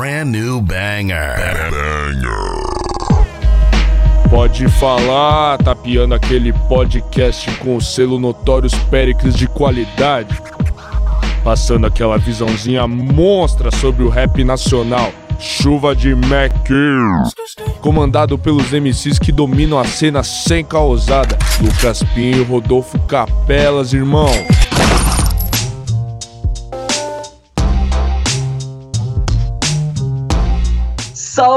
brand new banger. Banger. Pode falar, tapeando aquele podcast com o selo Notórios Péricles de qualidade. Passando aquela visãozinha monstra sobre o rap nacional. Chuva de Mac. Comandado pelos MCs que dominam a cena sem causada. Lucas Pinho, Rodolfo Capelas, irmão.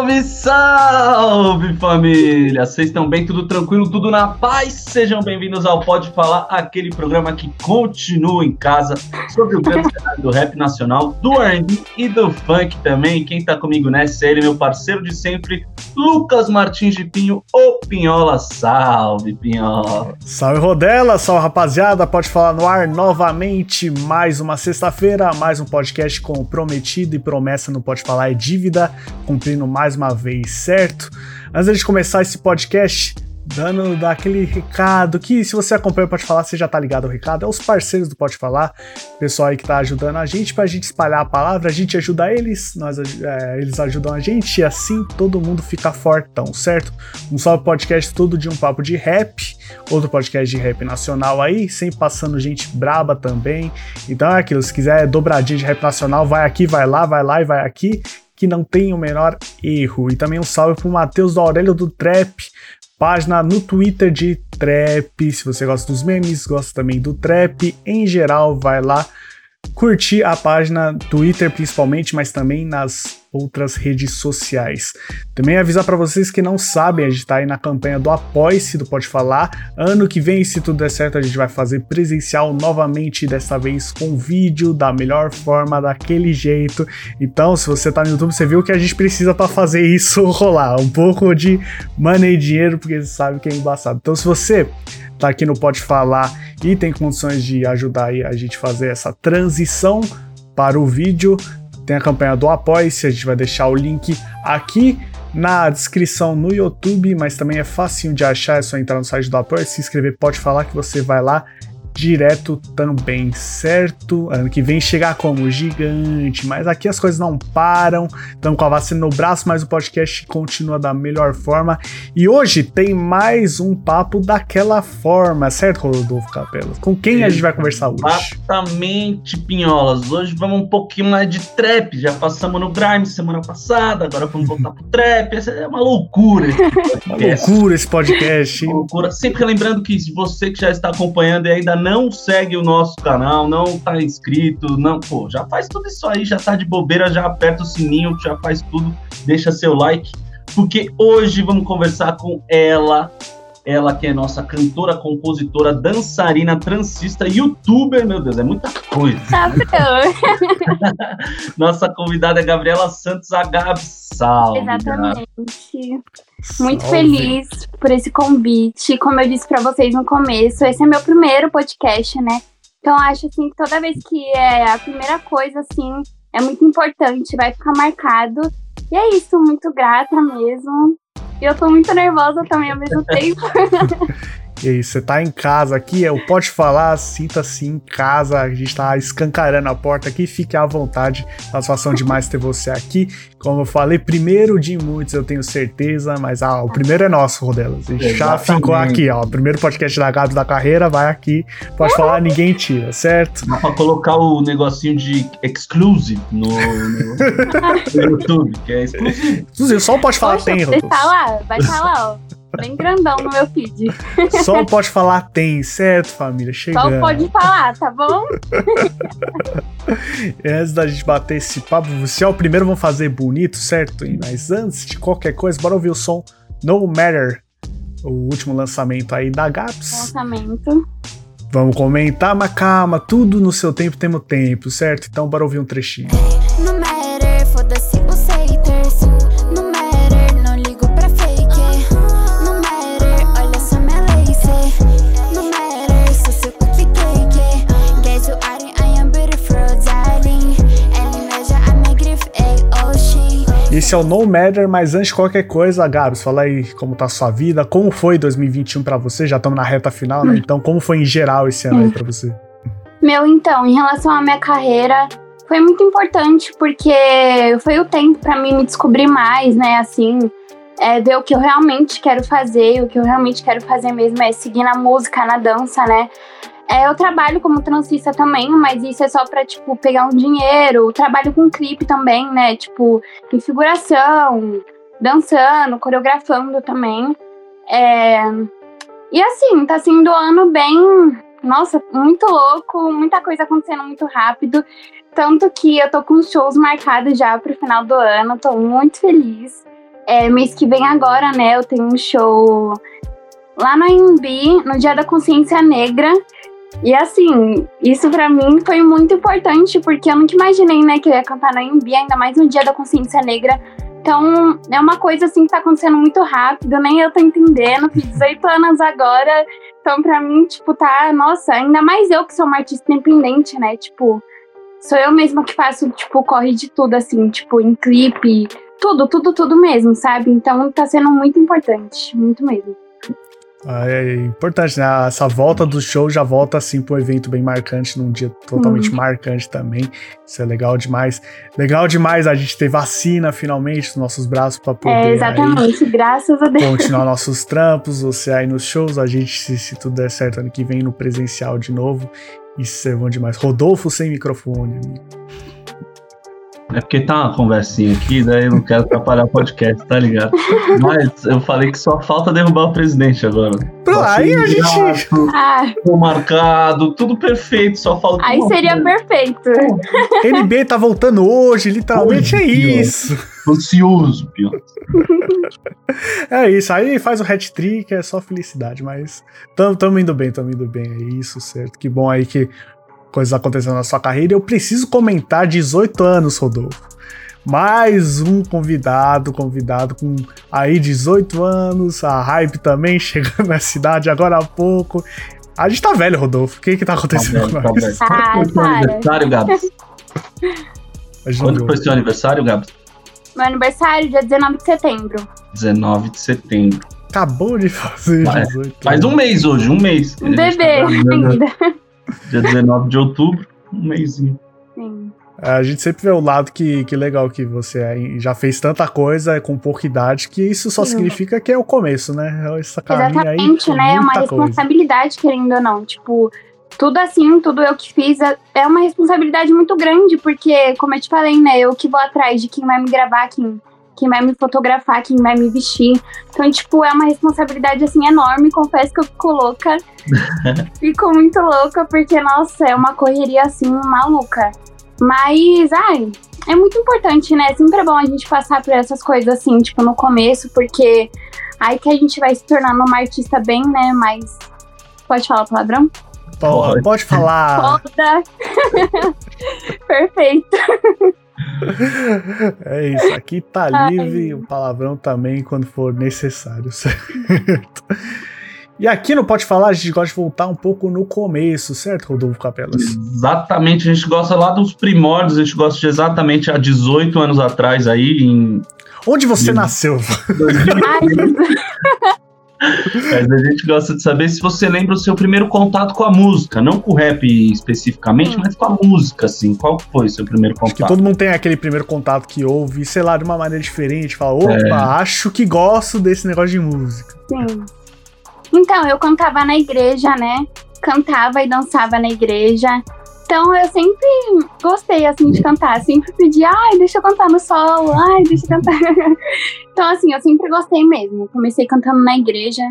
Salve, salve família! Vocês estão bem? Tudo tranquilo? Tudo na paz? Sejam bem-vindos ao Pode Falar, aquele programa que continua em casa sobre o grande cenário do rap nacional, do R&B e do funk também. Quem tá comigo nessa é ele, meu parceiro de sempre, Lucas Martins de Pinho, o Pinhola. Salve, Pinhola! Salve, Rodela! Salve, rapaziada! Pode Falar no ar novamente, mais uma sexta-feira, mais um podcast com prometido e promessa no Pode Falar é dívida, cumprindo mais uma vez, certo? Antes de começar esse podcast, dando daquele recado que se você acompanha o Pode Falar, você já tá ligado ao recado, é os parceiros do Pode Falar, pessoal aí que tá ajudando a gente pra gente espalhar a palavra, a gente ajuda eles, nós, é, eles ajudam a gente e assim todo mundo fica fortão, certo? Um salve podcast todo de um papo de rap, outro podcast de rap nacional aí, sempre passando gente braba também, então é aquilo, se quiser dobradinha de rap nacional, vai aqui, vai lá, vai lá e vai aqui, que não tem o menor erro. E também um salve pro Matheus do Aurélio do Trap, página no Twitter de Trap. Se você gosta dos memes, gosta também do Trap, em geral, vai lá curtir a página Twitter principalmente, mas também nas outras redes sociais. Também avisar para vocês que não sabem, a gente tá aí na campanha do Apoie-se do Pode Falar. Ano que vem, se tudo der certo, a gente vai fazer presencial novamente, dessa vez com vídeo, da melhor forma, daquele jeito. Então, se você tá no YouTube, você viu que a gente precisa para fazer isso rolar. Um pouco de money e dinheiro, porque você sabe que é embaçado. Então, se você tá aqui no Pode Falar e tem condições de ajudar aí a gente fazer essa transição para o vídeo, tem a campanha do Apoie-se, a gente vai deixar o link aqui na descrição no YouTube, mas também é facinho de achar, é só entrar no site do Apoio, se inscrever, pode falar que você vai lá direto também, certo? Ano que vem chegar como gigante, mas aqui as coisas não param. Estamos com a vacina no braço, mas o podcast continua da melhor forma. E hoje tem mais um papo daquela forma, certo, Rodolfo Capela? Com quem a gente vai conversar hoje? Exatamente, Pinholas. Hoje vamos um pouquinho mais de trap. Já passamos no Grime semana passada, agora vamos voltar pro trap. Essa é uma loucura. uma loucura esse podcast. Loucura. Sempre lembrando que você que já está acompanhando e ainda não segue o nosso canal, não tá inscrito, não, pô, já faz tudo isso aí, já tá de bobeira, já aperta o sininho, já faz tudo, deixa seu like, porque hoje vamos conversar com ela, ela que é nossa cantora, compositora, dançarina, transista, youtuber, meu Deus, é muita coisa. Tá nossa convidada é Gabriela Santos Agab. Salve. Exatamente. Muito Salve. feliz por esse convite. Como eu disse para vocês no começo, esse é meu primeiro podcast, né? Então acho assim que toda vez que é a primeira coisa assim, é muito importante, vai ficar marcado. E é isso, muito grata mesmo. E eu tô muito nervosa também ao mesmo tempo. E aí, você tá em casa aqui, eu pode falar, sinta-se em casa, a gente tá escancarando a porta aqui, fique à vontade, satisfação demais ter você aqui. Como eu falei, primeiro de muitos, eu tenho certeza, mas ah, o primeiro é nosso, Rodelas. A gente Exatamente. já ficou aqui, ó. O primeiro podcast da Gato da carreira vai aqui, pode falar, ninguém tira, certo? Dá pra colocar o negocinho de exclusive no, no, no YouTube, que é exclusivo. Exclusivo, só pode falar Poxa, tem, Rodelas. Tá lá, vai estar tá lá, ó bem grandão no meu feed. Só o Pode Falar tem, certo, família? Chegando. Só o Pode Falar, tá bom? antes da gente bater esse papo, você é o primeiro, vamos fazer bonito, certo? Mas antes de qualquer coisa, bora ouvir o som No Matter, o último lançamento aí da Gaps. Lançamento. Vamos comentar, mas calma, tudo no seu tempo temos tempo, certo? Então bora ouvir um trechinho. Esse é o No Matter, mas antes de qualquer coisa, Gabs, fala aí como tá a sua vida, como foi 2021 para você, já estamos na reta final, né? Então, como foi em geral esse ano aí pra você? Meu, então, em relação à minha carreira, foi muito importante porque foi o tempo para mim me descobrir mais, né? Assim, é, ver o que eu realmente quero fazer, o que eu realmente quero fazer mesmo é seguir na música, na dança, né? É, eu trabalho como transista também, mas isso é só pra, tipo, pegar um dinheiro. Eu trabalho com clipe também, né? Tipo, em figuração, dançando, coreografando também. É... E assim, tá sendo um ano bem. Nossa, muito louco, muita coisa acontecendo muito rápido. Tanto que eu tô com shows marcados já pro final do ano, tô muito feliz. É, mês que vem agora, né, eu tenho um show lá no AMB, no Dia da Consciência Negra. E assim, isso para mim foi muito importante, porque eu nunca imaginei, né, que eu ia cantar no AMB, ainda mais no Dia da Consciência Negra. Então, é uma coisa assim que tá acontecendo muito rápido, nem eu tô entendendo. Fiz 18 anos agora. Então, pra mim, tipo, tá, nossa, ainda mais eu que sou uma artista independente, né? Tipo, sou eu mesma que faço, tipo, corre de tudo, assim, tipo, em clipe, tudo, tudo, tudo mesmo, sabe? Então tá sendo muito importante, muito mesmo. Ah, é importante, né? Essa volta do show já volta assim para um evento bem marcante, num dia totalmente uhum. marcante também. Isso é legal demais. Legal demais a gente ter vacina finalmente nos nossos braços para poder. É, exatamente, aí, graças a Deus. Continuar nossos trampos, você aí nos shows, a gente, se, se tudo der certo, ano que vem no presencial de novo. Isso é bom demais. Rodolfo sem microfone, amigo. É porque tá uma conversinha aqui, daí eu não quero atrapalhar o podcast, tá ligado? Mas eu falei que só falta derrubar o presidente agora. Pô, aí a gente. Ah. marcado, tudo perfeito, só falta. Aí seria coisa. perfeito. NB tá voltando hoje, literalmente é isso. Ansioso, pior. É isso, aí faz o hat-trick, é só felicidade, mas tamo, tamo indo bem, tamo indo bem, é isso, certo? Que bom aí que coisas acontecendo na sua carreira. Eu preciso comentar 18 anos, Rodolfo. Mais um convidado, convidado com aí 18 anos, a hype também chegando na cidade agora há pouco. A gente tá velho, Rodolfo. O que que tá acontecendo tá com nós? Tá ah, foi seu aniversário, Gabs? Quando foi seu aniversário, Gabs? Meu aniversário, dia 19 de setembro. 19 de setembro. Acabou de fazer 18 Faz um mês hoje, um mês. Um bebê tá ainda. Dia 19 de outubro, um mêsinho. Sim. A gente sempre vê o lado que, que legal que você é, já fez tanta coisa com pouca idade, que isso só Sim. significa que é o começo, né? Essa Exatamente, aí, né? É uma responsabilidade, coisa. querendo ou não. Tipo, tudo assim, tudo eu que fiz é, é uma responsabilidade muito grande, porque, como eu te falei, né? Eu que vou atrás de quem vai me gravar, quem quem vai me fotografar, quem vai me vestir. Então, tipo, é uma responsabilidade assim enorme. Confesso que eu fico louca. fico muito louca, porque, nossa, é uma correria assim maluca. Mas, ai, é muito importante, né? Sempre é bom a gente passar por essas coisas assim, tipo, no começo, porque aí que a gente vai se tornando uma artista bem, né? Mas. Pode falar palavrão? Pode, pode falar. Foda. Perfeito. É isso, aqui tá livre o palavrão também quando for necessário, certo? E aqui no Pode Falar a gente gosta de voltar um pouco no começo, certo, Rodolfo Capelas? Exatamente, a gente gosta lá dos primórdios, a gente gosta de exatamente há 18 anos atrás aí em... Onde você em... nasceu? Mas a gente gosta de saber se você lembra o seu primeiro contato com a música, não com o rap especificamente, hum. mas com a música, assim. Qual foi o seu primeiro contato? Acho que todo mundo tem aquele primeiro contato que ouve, sei lá, de uma maneira diferente, fala, opa, é. acho que gosto desse negócio de música. Sim. Então, eu cantava na igreja, né? Cantava e dançava na igreja. Então eu sempre gostei assim de cantar, sempre pedi, ai, deixa eu cantar no solo, ai, deixa eu cantar. então assim, eu sempre gostei mesmo. Comecei cantando na igreja.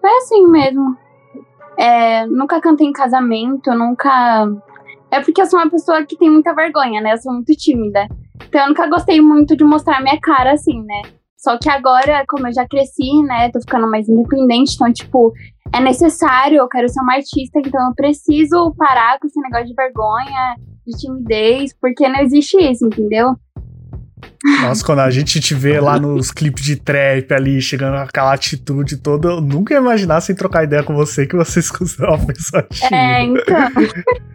Foi assim mesmo. É, nunca cantei em casamento, nunca. É porque eu sou uma pessoa que tem muita vergonha, né? Eu sou muito tímida. Então eu nunca gostei muito de mostrar minha cara assim, né? Só que agora, como eu já cresci, né, tô ficando mais independente, então, tipo, é necessário, eu quero ser uma artista, então eu preciso parar com esse negócio de vergonha, de timidez, porque não existe isso, entendeu? Nossa, quando a gente te vê lá nos clipes de trap ali, chegando aquela atitude toda, eu nunca ia imaginar sem trocar ideia com você que você se uma pessoa tímida. É, então.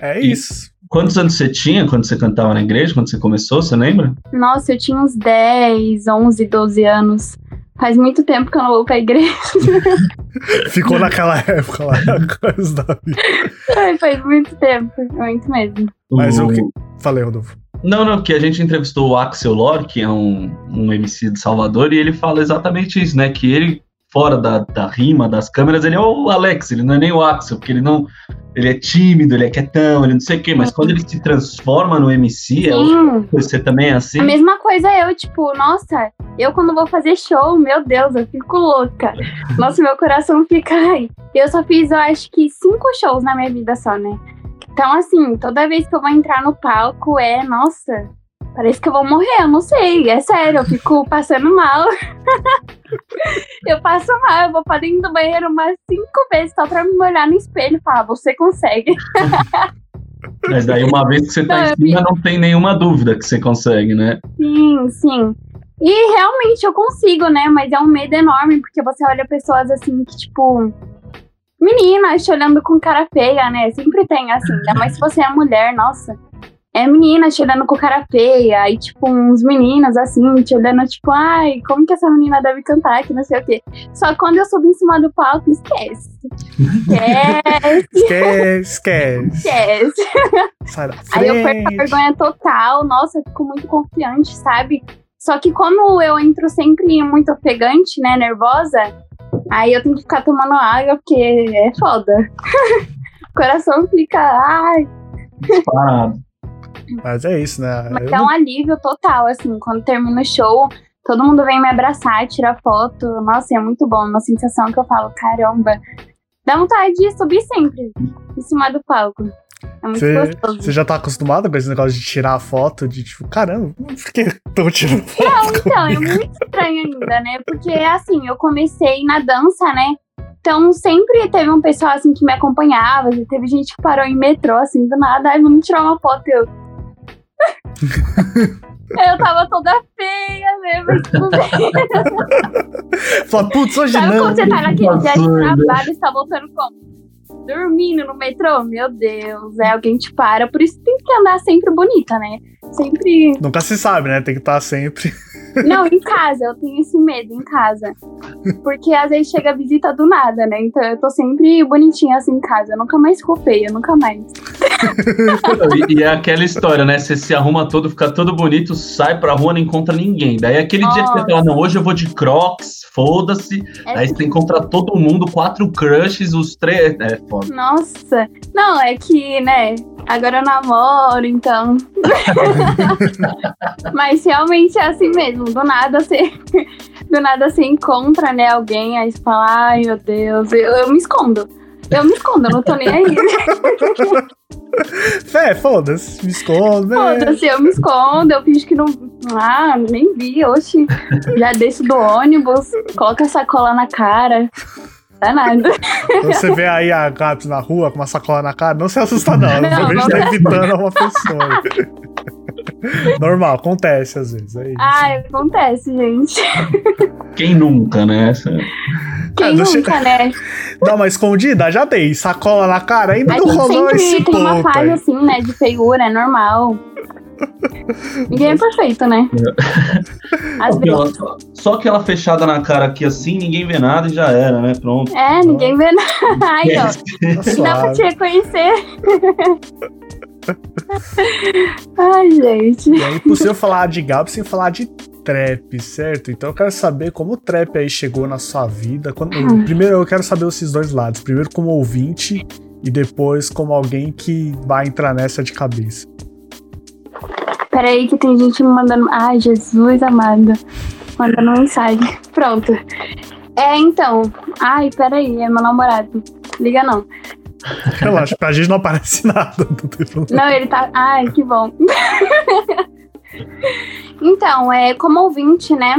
É isso. Quantos anos você tinha quando você cantava na igreja, quando você começou, você lembra? Nossa, eu tinha uns 10, 11, 12 anos. Faz muito tempo que eu não vou pra igreja. Ficou naquela época lá, coisa da vida. Ai, faz muito tempo, muito mesmo. Mas o que. Falei, Rodolfo. Não, não, que a gente entrevistou o Axel Lore, que é um, um MC de Salvador, e ele fala exatamente isso, né? Que ele, fora da, da rima, das câmeras, ele é o Alex, ele não é nem o Axel, porque ele não. Ele é tímido, ele é quietão, ele não sei o quê, mas quando ele se transforma no MC, é você também é assim? A mesma coisa eu, tipo, nossa, eu quando vou fazer show, meu Deus, eu fico louca. Nossa, meu coração fica. Ai. Eu só fiz, eu acho que cinco shows na minha vida só, né? Então, assim, toda vez que eu vou entrar no palco é, nossa, parece que eu vou morrer, eu não sei, é sério, eu fico passando mal. eu passo mal, eu vou pra dentro do banheiro umas cinco vezes só pra me olhar no espelho e falar, você consegue. Mas daí, uma vez que você tá Não, em eu cima, não tem nenhuma dúvida que você consegue, né? Sim, sim. E realmente eu consigo, né? Mas é um medo enorme, porque você olha pessoas assim que, tipo. Meninas te olhando com cara feia, né? Sempre tem, assim. Ainda mais se você é mulher, nossa. É menina te olhando com cara feia. E, tipo, uns meninos, assim, te olhando, tipo, ai, como que essa menina deve cantar, que não sei o quê. Só que quando eu subo em cima do palco, esquece. Esquece, Esquece, esquece. esquece. Sai da Aí eu perco a vergonha total, nossa, eu fico muito confiante, sabe? Só que como eu entro sempre muito ofegante, né, nervosa, aí eu tenho que ficar tomando água, porque é foda. o coração fica, ai, Parado. Mas é isso, né? mas Eu é não- um alívio total, assim, quando termina o show, todo mundo vem me abraçar, tirar foto, nossa, é muito bom, uma sensação que eu falo, caramba, dá vontade de subir sempre em cima do palco. É muito Você, gostoso. você já tá acostumado com esse negócio de tirar a foto, de tipo, caramba, por que tô tirando foto? Não, então, é muito estranho ainda, né? Porque, assim, eu comecei na dança, né? Então, sempre teve um pessoal, assim, que me acompanhava. já Teve gente que parou em metrô, assim, do nada. Ai, vamos tirar uma foto. Eu... eu tava toda feia, né? Mas tudo bem. Fala, putz, hoje Sabe não. quando você tá naquele dia de absurdo. trabalho e você tá voltando como? Dormindo no metrô? Meu Deus, é alguém te para. Por isso tem que andar sempre bonita, né? Sempre Nunca se sabe, né? Tem que estar sempre. Não, em casa, eu tenho esse medo em casa. Porque às vezes chega visita do nada, né? Então eu tô sempre bonitinha assim em casa. Eu nunca mais ficou feia, nunca mais. E, e é aquela história, né? Você se arruma todo, fica todo bonito, sai pra rua, não encontra ninguém. Daí aquele dia que você fala, não, hoje eu vou de crocs, foda-se. É Aí você encontra todo mundo, quatro crushes, os três. É foda. Nossa. Não, é que, né? Agora eu namoro, então. Mas realmente é assim mesmo. Do nada você. Do nada você encontra, né, alguém, aí você fala, ai meu Deus, eu, eu me escondo. Eu me escondo, eu não tô nem aí. Fé, foda-se, me escondo. né? Foda-se, eu me escondo, eu fingo que não. Ah, nem vi, oxi. Já desço do ônibus, coloco a sacola na cara. Dá nada. Você vê aí a Gabs na rua com uma sacola na cara, não se assusta, não. Não, não. tá evitando uma pessoa. Normal, acontece às vezes. É isso. Ai, acontece, gente. Quem nunca, né? Essa- Quem che- nunca, né? Dá uma escondida? Já dei. Sacola na cara, ainda A não rolou esse tem uma fase assim, né, de feiura, é normal. Ninguém é perfeito, né? Às Só aquela, vezes. só aquela fechada na cara aqui assim, ninguém vê nada e já era, né? Pronto. É, ninguém vê nada. Ai, ó. Tá Não dá pra te reconhecer. Ai, gente. É impossível falar de Gabs sem falar de trap, certo? Então eu quero saber como o trap aí chegou na sua vida. Quando-. Primeiro eu quero saber esses dois lados. Primeiro como ouvinte e depois como alguém que vai entrar nessa de cabeça. Peraí que tem gente me mandando. Ai, Jesus amado. Mandando mensagem. Pronto. É, então. Ai, peraí, é meu namorado. Liga não. Relaxa, pra gente não aparece nada. Não ele tá. Ai, que bom. então, é, como ouvinte, né?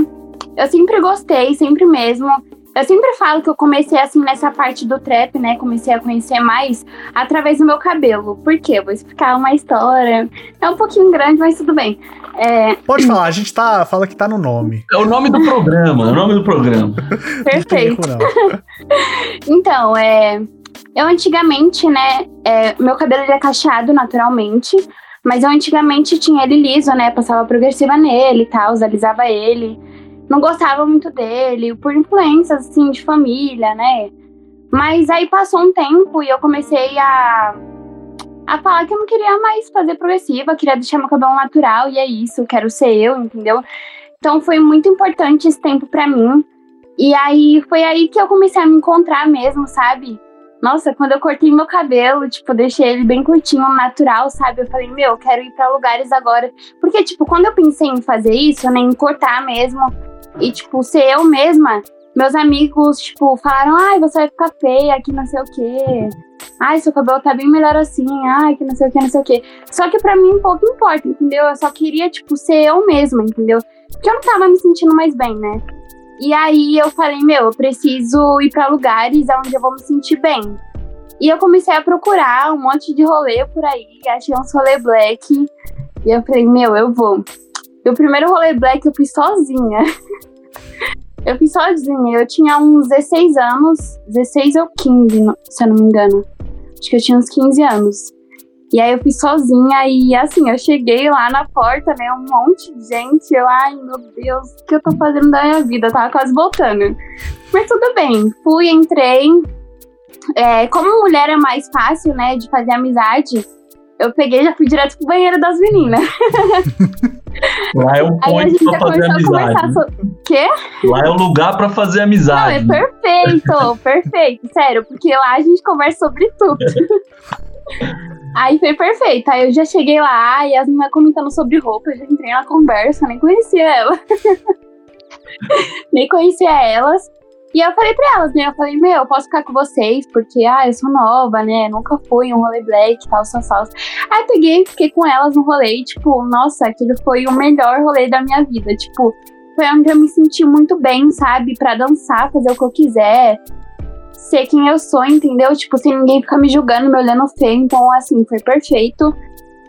Eu sempre gostei, sempre mesmo. Eu sempre falo que eu comecei assim nessa parte do trap, né? Comecei a conhecer mais através do meu cabelo. Por quê? Eu vou explicar uma história. É um pouquinho grande, mas tudo bem. É, Pode falar, a gente tá, fala que tá no nome. É o nome do programa, é o nome do programa. Não tem perfeito. erro, não. Então, é, eu antigamente, né, é, meu cabelo ele é cacheado naturalmente, mas eu antigamente tinha ele liso, né, passava progressiva nele e tal, alisava ele. não gostava muito dele, por influências, assim, de família, né? Mas aí passou um tempo e eu comecei a, a falar que eu não queria mais fazer progressiva, queria deixar meu cabelo natural e é isso, quero ser eu, entendeu? Então foi muito importante esse tempo para mim. E aí foi aí que eu comecei a me encontrar mesmo, sabe? Nossa, quando eu cortei meu cabelo, tipo, deixei ele bem curtinho, natural, sabe? Eu falei, meu, eu quero ir para lugares agora. Porque, tipo, quando eu pensei em fazer isso, nem em cortar mesmo, e, tipo, ser eu mesma, meus amigos, tipo, falaram, ai, você vai ficar feia, que não sei o quê. Ai, seu cabelo tá bem melhor assim, ai, que não sei o que, não sei o quê. Só que pra mim pouco importa, entendeu? Eu só queria, tipo, ser eu mesma, entendeu? Porque eu não tava me sentindo mais bem, né? E aí eu falei, meu, eu preciso ir para lugares onde eu vou me sentir bem. E eu comecei a procurar um monte de rolê por aí, achei uns rolê black. E eu falei, meu, eu vou. E o primeiro rolê black eu fiz sozinha. Eu fiz sozinha. Eu tinha uns 16 anos, 16 ou 15, se eu não me engano. Acho que eu tinha uns 15 anos. E aí eu fui sozinha e assim, eu cheguei lá na porta, né? Um monte de gente. Eu, ai meu Deus, o que eu tô fazendo da minha vida? Eu tava quase voltando. Mas tudo bem. Fui, entrei. É, como mulher é mais fácil, né, de fazer amizade, eu peguei e já fui direto pro banheiro das meninas. Lá é um ponto pra fazer amizade. So... Quê? Lá é o lugar pra fazer amizade. Não, é perfeito, perfeito, sério, porque lá a gente conversa sobre tudo. Aí foi perfeito. Aí eu já cheguei lá e as meninas comentando sobre roupa, eu já entrei na conversa, nem conhecia ela. nem conhecia elas. E eu falei pra elas, né? Eu falei, meu, eu posso ficar com vocês, porque, ah, eu sou nova, né? Nunca fui um rolê black tal, só salsa. Aí peguei, fiquei com elas no rolê e, tipo, nossa, aquele foi o melhor rolê da minha vida. Tipo, foi onde eu me senti muito bem, sabe? Pra dançar, fazer o que eu quiser ser quem eu sou, entendeu? Tipo, sem ninguém ficar me julgando, me olhando feio. Então, assim, foi perfeito.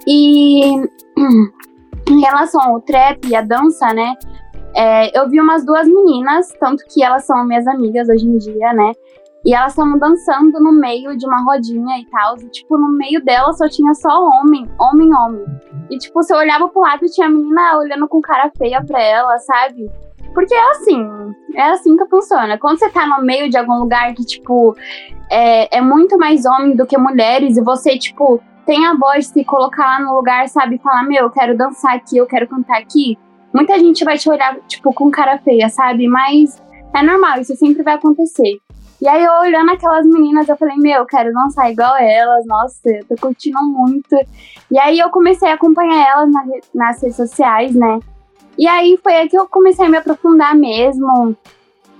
E em relação ao trap e a dança, né? É, eu vi umas duas meninas, tanto que elas são minhas amigas hoje em dia, né? E elas estavam dançando no meio de uma rodinha e tal. E, tipo, no meio dela só tinha só homem, homem, homem. E, tipo, se eu olhava pro lado, tinha a menina olhando com cara feia pra ela, sabe? Porque é assim, é assim que funciona. Quando você tá no meio de algum lugar que, tipo, é, é muito mais homem do que mulheres, e você, tipo, tem a voz de se colocar lá no lugar, sabe, falar, meu, eu quero dançar aqui, eu quero cantar aqui, muita gente vai te olhar, tipo, com cara feia, sabe? Mas é normal, isso sempre vai acontecer. E aí, eu olhando aquelas meninas, eu falei, meu, eu quero dançar igual elas, nossa, eu tô curtindo muito. E aí, eu comecei a acompanhar elas na, nas redes sociais, né? E aí foi aí que eu comecei a me aprofundar mesmo.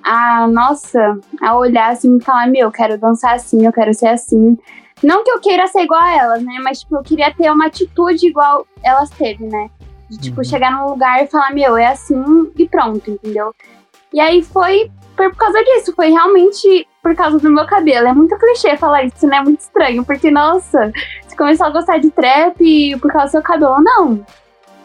A, nossa, a olhar assim e falar, meu, eu quero dançar assim, eu quero ser assim. Não que eu queira ser igual a elas, né? Mas, tipo, eu queria ter uma atitude igual elas teve, né? De, tipo, uhum. chegar num lugar e falar, meu, é assim e pronto, entendeu? E aí foi por causa disso, foi realmente por causa do meu cabelo. É muito clichê falar isso, né? É muito estranho, porque, nossa, você começou a gostar de trap por causa do seu cabelo. Não,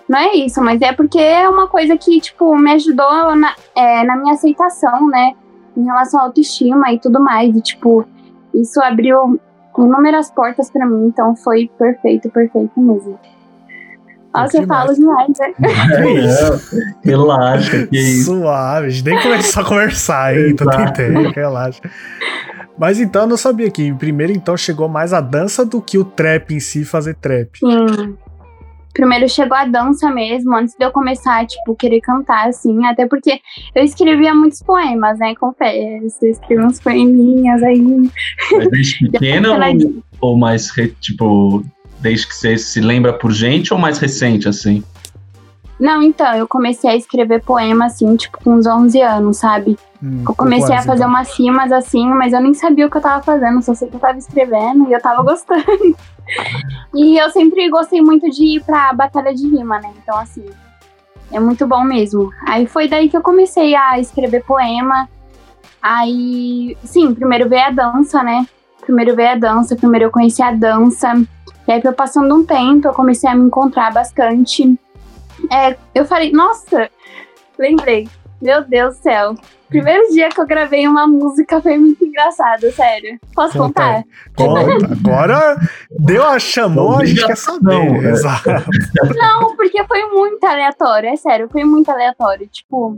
não é isso, mas é porque é uma coisa que, tipo, me ajudou na, é, na minha aceitação, né? Em relação à autoestima e tudo mais. E, tipo, isso abriu inúmeras portas para mim, então foi perfeito, perfeito mesmo. Nossa, eu falo demais, né? É, relaxa, que isso. Suave, a gente nem começou a conversar ainda, tentei, relaxa. Mas então eu não sabia que primeiro então chegou mais a dança do que o trap em si fazer trap. Sim primeiro chegou a dança mesmo, antes de eu começar, tipo, querer cantar, assim. Até porque eu escrevia muitos poemas, né? Confesso, eu escrevi uns poeminhas aí. Mas desde pequena ou, ou mais, tipo, desde que você se lembra por gente ou mais recente, assim? Não, então, eu comecei a escrever poema, assim, tipo, com uns 11 anos, sabe? Hum, eu comecei a fazer então. umas rimas, assim, mas eu nem sabia o que eu tava fazendo, só sei que eu tava escrevendo e eu tava gostando. E eu sempre gostei muito de ir pra batalha de rima, né? Então, assim, é muito bom mesmo. Aí foi daí que eu comecei a escrever poema. Aí, sim, primeiro veio a dança, né? Primeiro veio a dança, primeiro eu conheci a dança. E aí, passando um tempo, eu comecei a me encontrar bastante. É, eu falei, nossa, lembrei. Meu Deus do céu. Primeiro dia que eu gravei uma música foi muito engraçado, sério. Posso Conta. contar? Conta. Agora deu a chamou, a gente quer saber. É. Exato. Não, porque foi muito aleatório, é sério, foi muito aleatório. Tipo,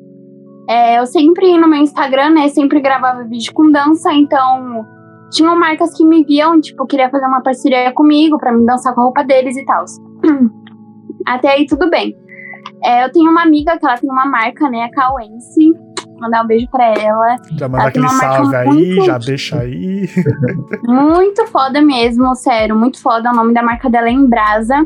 é, eu sempre no meu Instagram, né, sempre gravava vídeo com dança, então tinham marcas que me viam, tipo, queria fazer uma parceria comigo para me dançar com a roupa deles e tal. Até aí tudo bem. É, eu tenho uma amiga que ela tem uma marca, né, a Cauense. Mandar um beijo pra ela. Já manda aquele salve aí, muito, já deixa aí. muito foda mesmo, sério, muito foda. O nome da marca dela é Embrasa.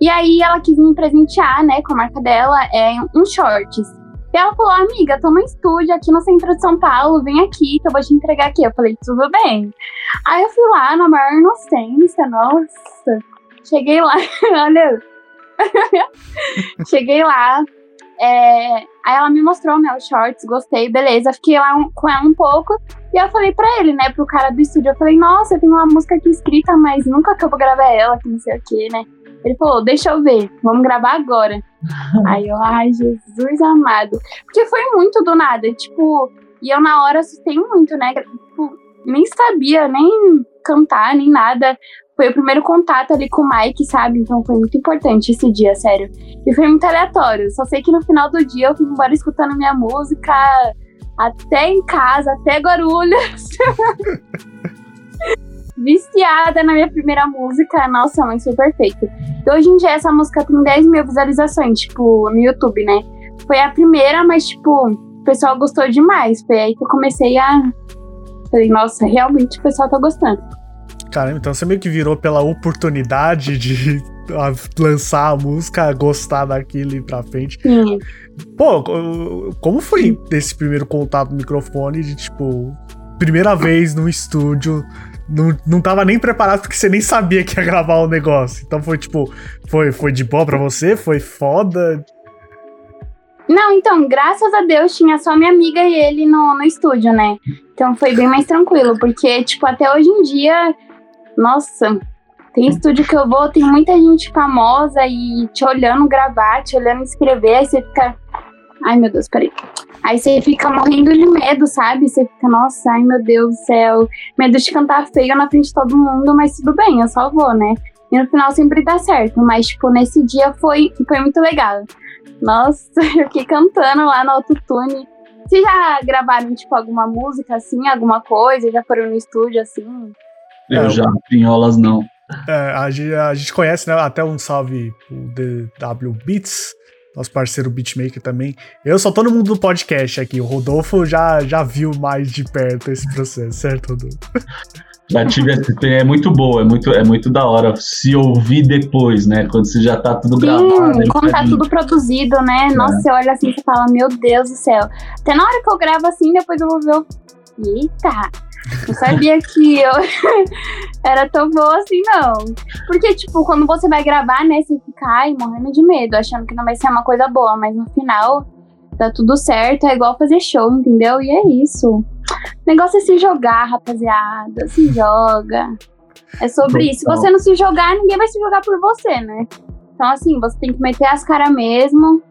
E aí ela quis me presentear, né, com a marca dela, é um shorts. E ela falou, amiga, tô no estúdio aqui no centro de São Paulo, vem aqui que eu vou te entregar aqui. Eu falei, tudo bem. Aí eu fui lá na maior inocência, nossa. Cheguei lá, olha. Cheguei lá. É, aí ela me mostrou, os shorts, gostei, beleza. Fiquei lá um, com ela um pouco. E eu falei pra ele, né, pro cara do estúdio, eu falei, nossa, tem uma música aqui escrita, mas nunca que eu vou gravar ela, que não sei o que, né. Ele falou, deixa eu ver, vamos gravar agora. Aí eu, ai, Jesus amado. Porque foi muito do nada, tipo, e eu na hora assustei muito, né? Tipo, nem sabia nem cantar, nem nada. Foi o primeiro contato ali com o Mike, sabe? Então foi muito importante esse dia, sério. E foi muito aleatório. Só sei que no final do dia eu fui embora escutando minha música até em casa, até Guarulhos. viciada na minha primeira música. Nossa, mas foi perfeito. E hoje em dia essa música tem 10 mil visualizações, tipo, no YouTube, né? Foi a primeira, mas, tipo, o pessoal gostou demais. Foi aí que eu comecei a. Falei, nossa, realmente o pessoal tá gostando. Caramba, então você meio que virou pela oportunidade de lançar a música, gostar daquilo e ir pra frente. Sim. Pô, como foi esse primeiro contato no microfone de, tipo, primeira vez no estúdio, não, não tava nem preparado porque você nem sabia que ia gravar o negócio. Então foi tipo, foi, foi de boa pra você? Foi foda? Não, então, graças a Deus tinha só minha amiga e ele no, no estúdio, né? Então foi bem mais tranquilo, porque, tipo, até hoje em dia, nossa, tem estúdio que eu vou, tem muita gente famosa e te olhando gravar, te olhando escrever, aí você fica. Ai meu Deus, peraí. Aí você fica morrendo de medo, sabe? Você fica, nossa, ai meu Deus do céu, medo de cantar feio na frente de todo mundo, mas tudo bem, eu só vou, né? E no final sempre dá certo, mas, tipo, nesse dia foi, foi muito legal. Nossa, eu fiquei cantando lá no autotune. Vocês já gravaram, tipo, alguma música assim, alguma coisa? Já foram no estúdio assim? Eu é, já, pinholas não. É, a, gente, a gente conhece, né? Até um salve o DW Beats nosso parceiro beatmaker também. Eu só tô no mundo do podcast aqui. O Rodolfo já, já viu mais de perto esse processo, certo, Rodolfo? Já tive é muito boa, é muito, é muito da hora se ouvir depois, né? Quando você já tá tudo Sim, gravado. Quando tá tudo produzido, né? É. Nossa, você olha assim e fala, meu Deus do céu. Até na hora que eu gravo assim, depois eu vou ver o. Eita! Não sabia que eu era tão boa assim, não. Porque, tipo, quando você vai gravar, né, você fica ai, morrendo de medo, achando que não vai ser uma coisa boa, mas no final tá tudo certo, é igual fazer show, entendeu? E é isso. O negócio é se jogar, rapaziada. Se joga. É sobre isso. Se você não se jogar, ninguém vai se jogar por você, né? Então, assim, você tem que meter as caras mesmo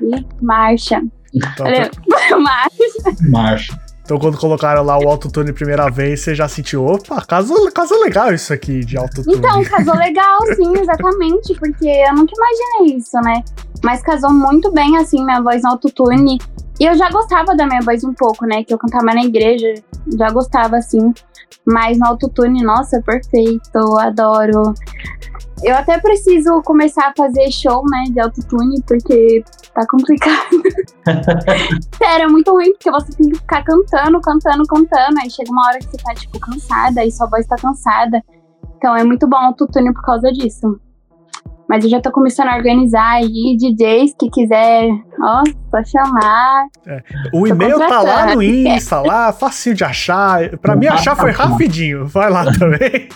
e marcha. Então, tá. marcha. Marcha. Então, quando colocaram lá o autotune primeira vez, você já sentiu, opa, casou, casou legal isso aqui de autotune. Então, casou legal, sim, exatamente, porque eu nunca imaginei isso, né? Mas casou muito bem, assim, minha voz no autotune. E eu já gostava da minha voz um pouco, né? Que eu cantava na igreja, já gostava, assim. Mas no autotune, nossa, perfeito, adoro. Eu até preciso começar a fazer show, né, de autotune, porque tá complicado. Sério, é muito ruim, porque você tem que ficar cantando, cantando, cantando. Aí chega uma hora que você tá, tipo, cansada, aí sua voz tá cansada. Então é muito bom o autotune por causa disso. Mas eu já tô começando a organizar aí DJs que quiser, ó, só chamar. É. O e-mail tá lá no Insta, lá, facinho de achar. Pra mim achar foi rapidinho. Vai lá também.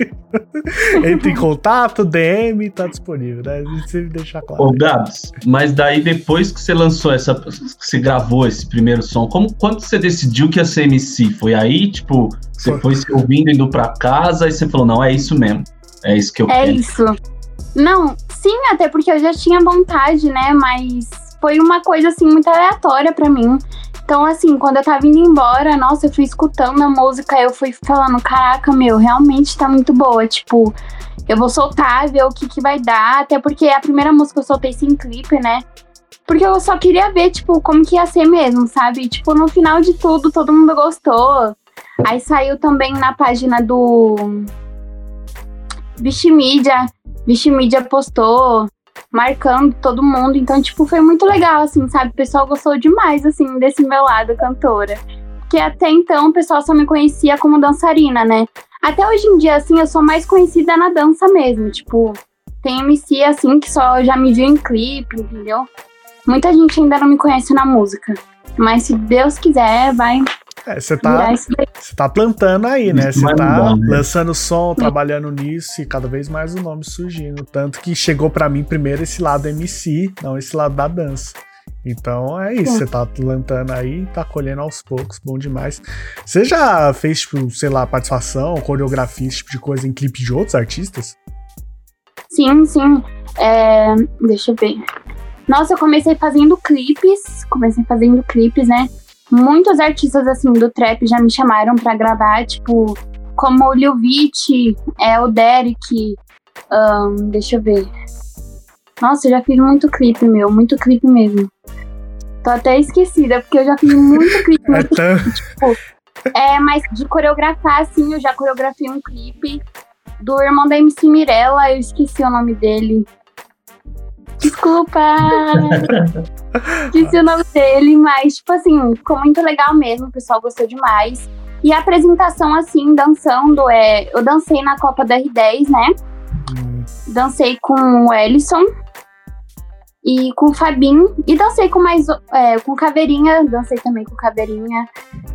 Entre em contato, DM, tá disponível, né? Você deixar claro. Ô, Gabs, mas daí depois que você lançou essa. Que você gravou esse primeiro som, como quando você decidiu que ia ser MC? Foi aí, tipo, você foi, foi se ouvindo indo pra casa e você falou, não, é isso mesmo. É isso que eu é quero. É isso. Não, sim, até porque eu já tinha vontade, né? Mas foi uma coisa assim muito aleatória para mim. Então, assim, quando eu tava indo embora, nossa, eu fui escutando a música, eu fui falando, caraca, meu, realmente tá muito boa. Tipo, eu vou soltar, ver o que que vai dar. Até porque a primeira música eu soltei sem clipe, né? Porque eu só queria ver, tipo, como que ia ser mesmo, sabe? Tipo, no final de tudo, todo mundo gostou. Aí saiu também na página do Viximídia. Viximídia postou, marcando todo mundo. Então, tipo, foi muito legal, assim, sabe? O pessoal gostou demais, assim, desse meu lado cantora. Porque até então o pessoal só me conhecia como dançarina, né? Até hoje em dia, assim, eu sou mais conhecida na dança mesmo. Tipo, tem MC, assim, que só já me viu em clipe, entendeu? Muita gente ainda não me conhece na música. Mas se Deus quiser, vai. É, você tá, você tá plantando aí, né? Você tá né? lançando som, trabalhando nisso e cada vez mais o nome surgindo. Tanto que chegou para mim primeiro esse lado MC, não esse lado da dança. Então é isso, você tá plantando aí, tá colhendo aos poucos, bom demais. Você já fez, tipo, sei lá, participação, coreografia, esse tipo de coisa em clipe de outros artistas? Sim, sim. É, deixa eu ver. Nossa, eu comecei fazendo clipes, comecei fazendo clipes, né? Muitos artistas, assim, do trap já me chamaram pra gravar, tipo, como o Lil Vit, é, o Derek, um, deixa eu ver. Nossa, eu já fiz muito clipe, meu, muito clipe mesmo. Tô até esquecida, porque eu já fiz muito clipe, é muito tipo, é, mas de coreografar, assim, eu já coreografei um clipe do irmão da MC Mirella, eu esqueci o nome dele. Desculpa! Esqueci o nome dele, mas, tipo assim, ficou muito legal mesmo, o pessoal gostou demais. E a apresentação, assim, dançando, é, eu dancei na Copa da R10, né? Hum. Dancei com o Ellison e com o Fabinho. E dancei com mais. É, com Caveirinha, dancei também com Caveirinha.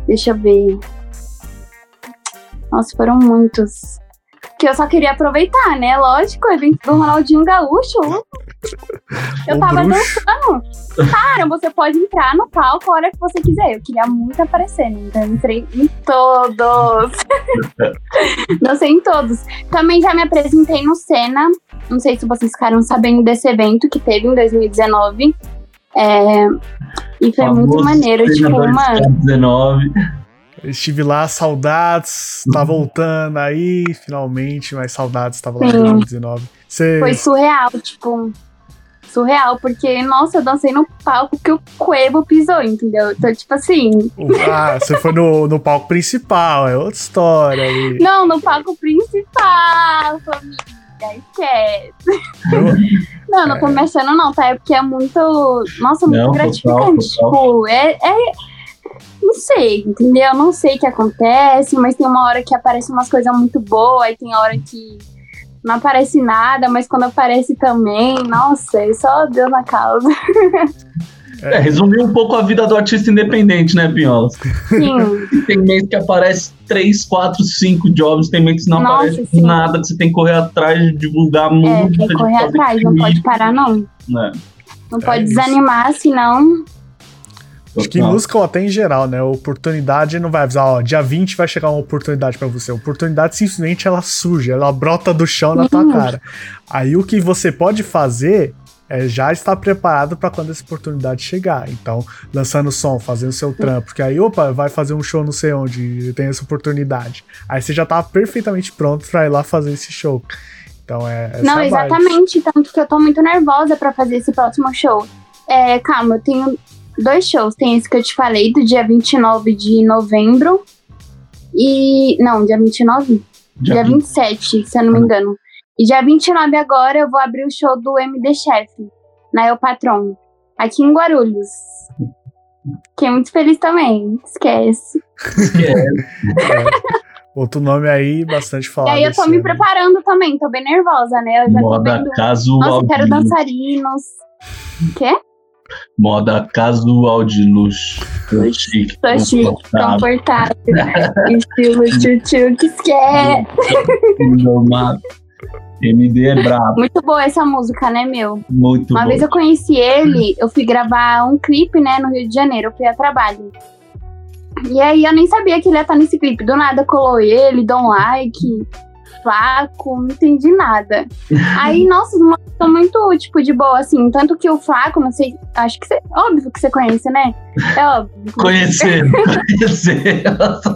Deixa eu ver. Nossa, foram muitos que eu só queria aproveitar, né? Lógico, o evento do Ronaldinho Gaúcho. Eu tava dançando. Cara, você pode entrar no palco a hora que você quiser. Eu queria muito aparecer, né? Então entrei em todos. Dancei em todos. Também já me apresentei no Senna. Não sei se vocês ficaram sabendo desse evento que teve em 2019. É... E foi Famoso muito maneiro, tipo, mano. 2019. Estive lá, saudades, tá uhum. voltando aí, finalmente, mas saudades, tava lá em 2019. Cê... Foi surreal, tipo, surreal, porque, nossa, eu dancei no palco que o Cuevo pisou, entendeu? Então, tipo assim. Ah, você foi no, no palco principal, é outra história aí. Não, no palco principal, família. Esquece. Não, não é. começando não, tá? É porque é muito. Nossa, muito não, gratificante. Total, total. Tipo, é, é não sei, entendeu? Não sei o que acontece, mas tem uma hora que aparece umas coisas muito boas, e tem hora que não aparece nada, mas quando aparece também, nossa, é só Deus na causa. É, resumir um pouco a vida do artista independente, né, Pinhola? Sim. Tem mês que aparece 3, 4, 5 jobs, tem mês que não Nossa, aparece sim. nada, que você tem que correr atrás de divulgar muito. É, tem que correr atrás, não pode parar, não. É. Não pode é desanimar, senão Acho que em música ou até em geral, né? Oportunidade não vai avisar, ó, dia 20 vai chegar uma oportunidade para você. A oportunidade simplesmente ela surge, ela brota do chão na tua cara. Aí o que você pode fazer é já estar preparado para quando essa oportunidade chegar. Então, lançando som, fazendo seu trampo, porque aí, opa, vai fazer um show não sei onde, tem essa oportunidade. Aí você já tá perfeitamente pronto para ir lá fazer esse show. Então é. Não, exatamente. Tanto que eu tô muito nervosa para fazer esse próximo show. É, calma, eu tenho dois shows. Tem esse que eu te falei, do dia 29 de novembro. E. Não, dia 29? Dia, dia 27, se eu não me engano. E dia 29 agora eu vou abrir o show do MD Chef, na El Patron, aqui em Guarulhos. Fiquei muito feliz também. Esquece. Esquece. Outro nome aí, bastante falado. E aí eu tô me preparando também, tô bem nervosa, né? Eu já Moda tô vendo. Casual Nossa, quero dançarinos. Quê? Moda casual de luxo. Tô chique, Tô chique confortável. Estilo tchutchu que quer. MD é brabo. Muito boa essa música, né, meu? Muito Uma boa. vez eu conheci ele, eu fui gravar um clipe, né, no Rio de Janeiro. Eu fui a trabalho. E aí eu nem sabia que ele ia estar nesse clipe. Do nada colou ele, dou um like. Flaco, não entendi nada. Aí, nossa, os são muito, tipo, de boa, assim. Tanto que o Flaco, não sei, acho que você. Óbvio que você conhece, né? É óbvio. Conhecer, conhecer.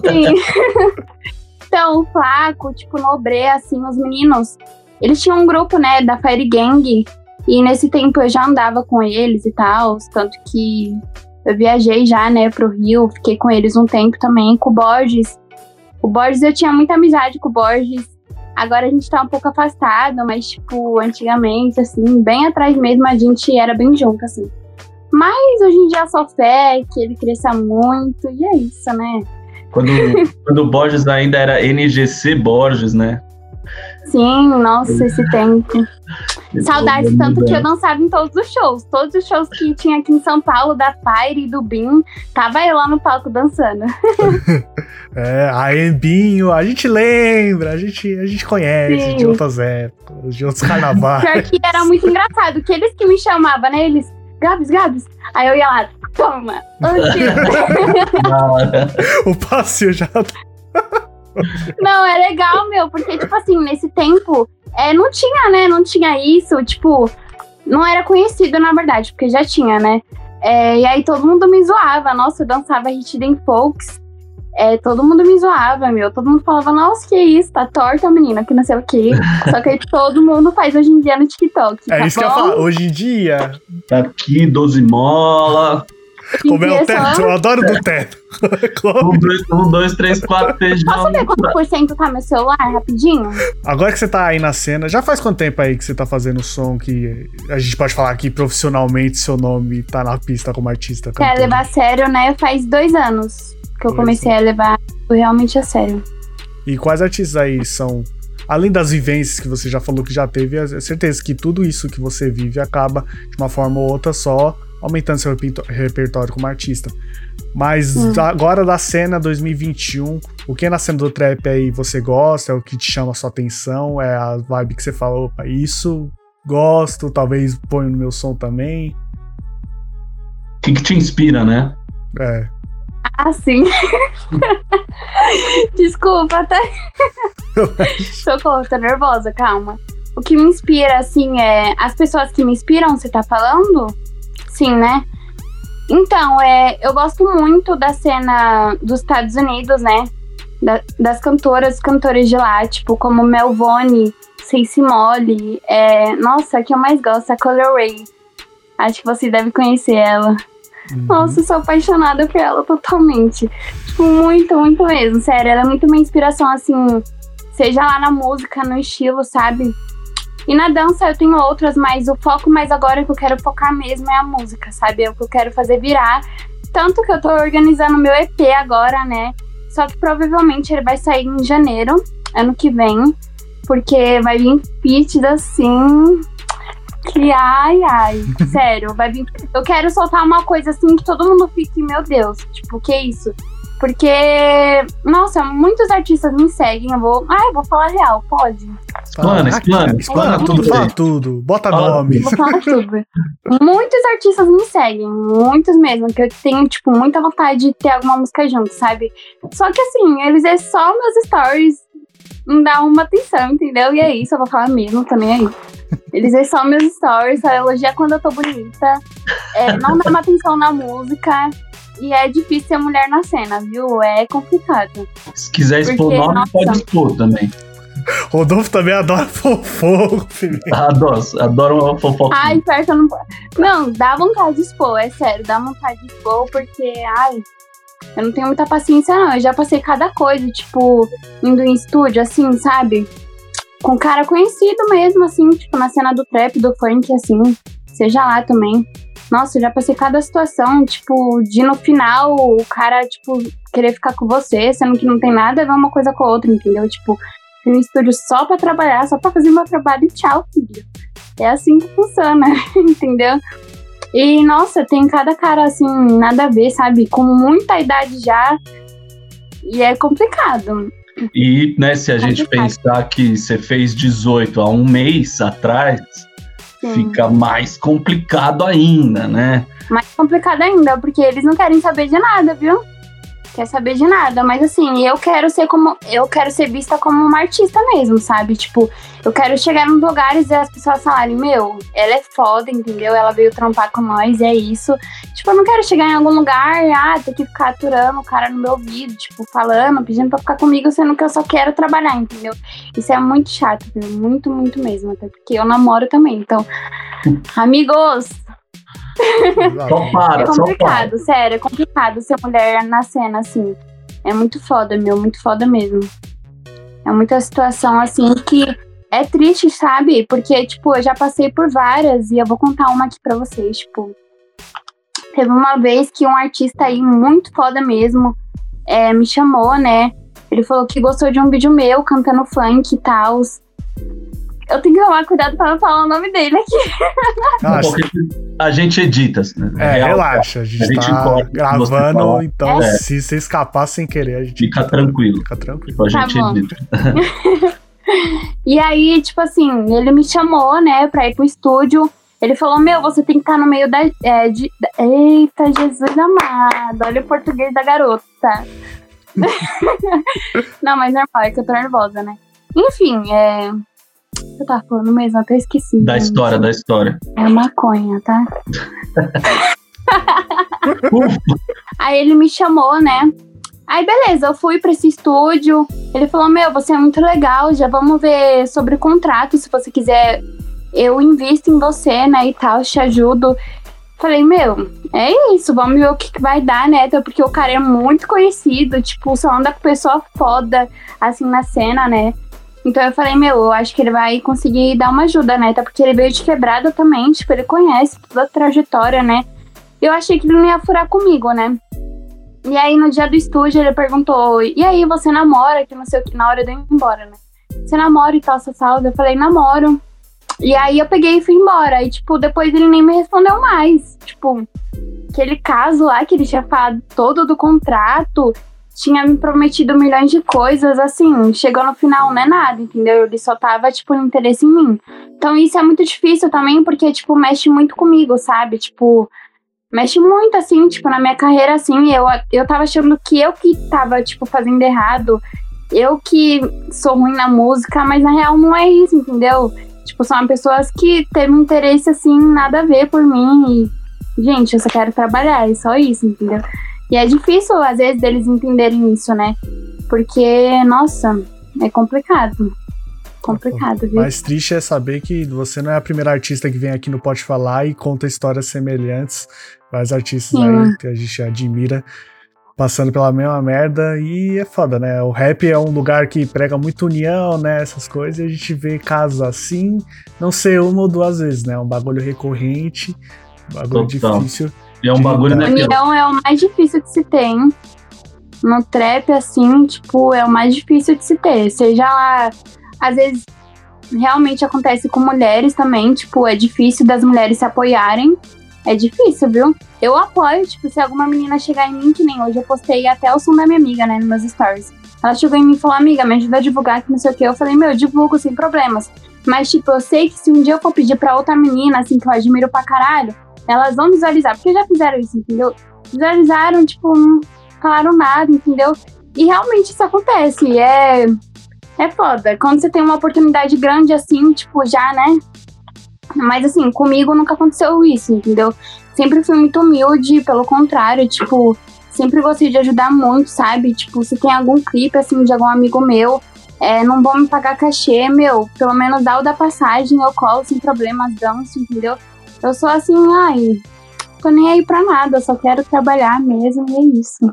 Sim. então, o Flaco, tipo, Nobre, assim, os meninos. Eles tinham um grupo, né, da Fire Gang. E nesse tempo eu já andava com eles e tal, tanto que eu viajei já, né, pro Rio, fiquei com eles um tempo também, com o Borges. O Borges, eu tinha muita amizade com o Borges. Agora a gente tá um pouco afastado, mas, tipo, antigamente, assim, bem atrás mesmo, a gente era bem junto, assim. Mas hoje em dia só fé que ele cresça muito, e é isso, né? Quando, quando o Borges ainda era NGC Borges, né? Sim, nossa, esse tempo. Saudades, tanto que eu dançava em todos os shows. Todos os shows que tinha aqui em São Paulo, da Fire e do Bin, tava eu lá no palco dançando. é, a Embinho, a gente lembra, a gente, a gente conhece Sim. de outras épocas, de outros carnavais. Pior que era muito engraçado, que eles que me chamavam, né? Eles, Gabs, Gabs. Aí eu ia lá, toma, o passeio já. Não, é legal, meu, porque, tipo assim, nesse tempo, é, não tinha, né? Não tinha isso, tipo, não era conhecido, na verdade, porque já tinha, né? É, e aí todo mundo me zoava. Nossa, eu dançava Hit Den Folks. É, todo mundo me zoava, meu. Todo mundo falava, nossa, que isso, tá torta, menina, que não sei o quê. Só que aí todo mundo faz hoje em dia no TikTok. É tá isso bom? que eu falo, hoje em dia. Tá aqui, 12 mola. Como é o teto? Só... Eu adoro do teto. um, dois, um, dois, três, quatro, feijão. Posso ver quanto por cento tá meu celular, rapidinho? Agora que você tá aí na cena, já faz quanto tempo aí que você tá fazendo som que a gente pode falar que profissionalmente seu nome tá na pista como artista? Quer levar a sério, né? Faz dois anos que eu comecei a levar realmente a sério. E quais artistas aí são além das vivências que você já falou que já teve, é certeza que tudo isso que você vive acaba, de uma forma ou outra, só aumentando seu repertório como artista. Mas hum. agora da cena 2021, o que é na cena do trap aí você gosta? É o que te chama a sua atenção? É a vibe que você fala, opa, isso gosto, talvez ponho no meu som também. O que, que te inspira, né? É. Ah, sim. Desculpa, tá? Socorro, tô nervosa, calma. O que me inspira, assim, é. As pessoas que me inspiram, você tá falando? Sim, né? Então, é, eu gosto muito da cena dos Estados Unidos, né? Da, das cantoras, cantores de lá, tipo, como Melvone, Ceci Molly, é, nossa, a que eu mais gosto, a Color Ray. Acho que você deve conhecer ela. Uhum. Nossa, sou apaixonada por ela totalmente. Tipo, muito, muito mesmo. Sério, ela é muito uma inspiração, assim, seja lá na música, no estilo, sabe? E na dança eu tenho outras, mas o foco mais agora que eu quero focar mesmo é a música, sabe? É o que eu quero fazer virar. Tanto que eu tô organizando meu EP agora, né? Só que provavelmente ele vai sair em janeiro, ano que vem. Porque vai vir pitch assim. Que ai, ai. Sério, vai vir. Eu quero soltar uma coisa assim que todo mundo fique, meu Deus. Tipo, que isso? Porque, nossa, muitos artistas me seguem. Eu vou. Ah, eu vou falar real, pode? Explana, explana. Explana tudo, fala tudo. Bota fala nome. Vou falar tudo. muitos artistas me seguem, muitos mesmo, que eu tenho, tipo, muita vontade de ter alguma música junto, sabe? Só que assim, eles é só meus stories, não dá uma atenção, entendeu? E é isso, eu vou falar mesmo também aí. Eles é só meus stories, só elogia quando eu tô bonita. É, não dá uma atenção na música. E é difícil ser mulher na cena, viu? É complicado. Se quiser expor o nome, nossa, pode expor também. Rodolfo também adora fofoco, Adoro, adoro uma fofoca. Ai, perto não. Não, dá vontade de expor, é sério, dá vontade de expor, porque, ai, eu não tenho muita paciência, não. Eu já passei cada coisa, tipo, indo em estúdio, assim, sabe? Com cara conhecido mesmo, assim, tipo, na cena do trap, do funk, assim, seja lá também. Nossa, eu já passei cada situação, tipo, de no final o cara, tipo, querer ficar com você, sendo que não tem nada a ver uma coisa com a outra, entendeu? Tipo, no estúdio só pra trabalhar, só pra fazer meu trabalho e tchau, filho. É assim que funciona, entendeu? E, nossa, tem cada cara, assim, nada a ver, sabe? Com muita idade já. E é complicado. E, né, se a é gente pensar que você fez 18 há um mês atrás, Sim. fica mais complicado ainda, né? Mais complicado ainda, porque eles não querem saber de nada, viu? Quer saber de nada, mas assim, eu quero ser como. Eu quero ser vista como uma artista mesmo, sabe? Tipo, eu quero chegar nos lugares e as pessoas falarem, meu, ela é foda, entendeu? Ela veio trampar com nós e é isso. Tipo, eu não quero chegar em algum lugar e, ah, ter que ficar aturando o cara no meu ouvido, tipo, falando, pedindo pra ficar comigo, sendo que eu só quero trabalhar, entendeu? Isso é muito chato, viu? Muito, muito mesmo. Até porque eu namoro também, então Amigos, Só para, é só para. complicado, sério, é complicado ser mulher na cena, assim. É muito foda, meu, muito foda mesmo. É muita situação, assim, que é triste, sabe? Porque, tipo, eu já passei por várias e eu vou contar uma aqui pra vocês, tipo. Teve uma vez que um artista aí muito foda mesmo é, me chamou, né? Ele falou que gostou de um vídeo meu cantando funk e tal. Eu tenho que tomar cuidado pra não falar o nome dele aqui. Relaxa. Porque a gente edita. Né? É, Real, relaxa. A gente, A gente tá gravando, então É. se você escapar sem querer, a gente Fica tranquilo. fica tranquilo. Tipo, a Tá gente bom. edita. E aí, tipo assim, ele me chamou, né, pra ir pro estúdio. Ele falou: Meu, você tem que estar no meio da. é, de- da- Eita, Jesus amado, olha o português da garota. Não, mas normal, é que eu tô nervosa, né? Enfim, é. Eu tava falando mesmo, até esqueci. Da história, da história. É maconha, tá? Aí ele me chamou, né? Aí beleza, eu fui pra esse estúdio. Ele falou: Meu, você é muito legal, já vamos ver sobre o contrato. Se você quiser, eu invisto em você, né? E tal, te ajudo. Falei: Meu, é isso, vamos ver o que, que vai dar, né? Até porque o cara é muito conhecido, tipo, só anda com pessoa foda, assim, na cena, né? Então eu falei: Meu, eu acho que ele vai conseguir dar uma ajuda, né? Até porque ele veio de quebrada também, tipo, ele conhece toda a trajetória, né? Eu achei que ele não ia furar comigo, né? E aí, no dia do estúdio, ele perguntou: E aí, você namora? Que não sei o que, na hora de eu ir embora, né? Você namora e tal, salva? Eu falei: Namoro. E aí, eu peguei e fui embora. E, tipo, depois ele nem me respondeu mais. Tipo, aquele caso lá que ele tinha falado todo do contrato, tinha me prometido milhões de coisas, assim, chegou no final, não é nada, entendeu? Ele só tava, tipo, no interesse em mim. Então, isso é muito difícil também, porque, tipo, mexe muito comigo, sabe? Tipo mexe muito, assim, tipo, na minha carreira, assim, eu, eu tava achando que eu que tava, tipo, fazendo errado, eu que sou ruim na música, mas na real não é isso, entendeu? Tipo, são pessoas que teve um interesse, assim, nada a ver por mim e, gente, eu só quero trabalhar, é só isso, entendeu? E é difícil, às vezes, deles entenderem isso, né? Porque, nossa, é complicado. Complicado, viu? Mais triste é saber que você não é a primeira artista que vem aqui no Pode Falar e conta histórias semelhantes. Vários artistas Sim. aí que a gente admira passando pela mesma merda e é foda, né? O rap é um lugar que prega muito união, né? Essas coisas, e a gente vê casos assim, não sei uma ou duas vezes, né? É um bagulho recorrente, um bagulho Total. difícil. É um bagulho, né? que- União é o mais difícil de se hein? No trap, assim, tipo, é o mais difícil de se ter. Seja lá, às vezes, realmente acontece com mulheres também, tipo, é difícil das mulheres se apoiarem. É difícil, viu? Eu apoio, tipo, se alguma menina chegar em mim, que nem hoje eu postei até o som da minha amiga, né, nos meus stories. Ela chegou em mim e falou, amiga, me ajuda a divulgar que não sei o que. Eu falei, meu, eu divulgo sem problemas. Mas, tipo, eu sei que se um dia eu for pedir pra outra menina, assim, que eu admiro pra caralho, elas vão visualizar, porque já fizeram isso, entendeu? Visualizaram, tipo, não falaram nada, entendeu? E realmente isso acontece, é, é foda. Quando você tem uma oportunidade grande assim, tipo, já, né? Mas assim, comigo nunca aconteceu isso, entendeu? Sempre fui muito humilde, pelo contrário, tipo, sempre gostei de ajudar muito, sabe? Tipo, se tem algum clipe, assim, de algum amigo meu, é, não vão me pagar cachê, meu, pelo menos dá o da passagem, eu colo sem problemas, danço, entendeu? Eu sou assim, ai, tô nem aí pra nada, só quero trabalhar mesmo, e é isso.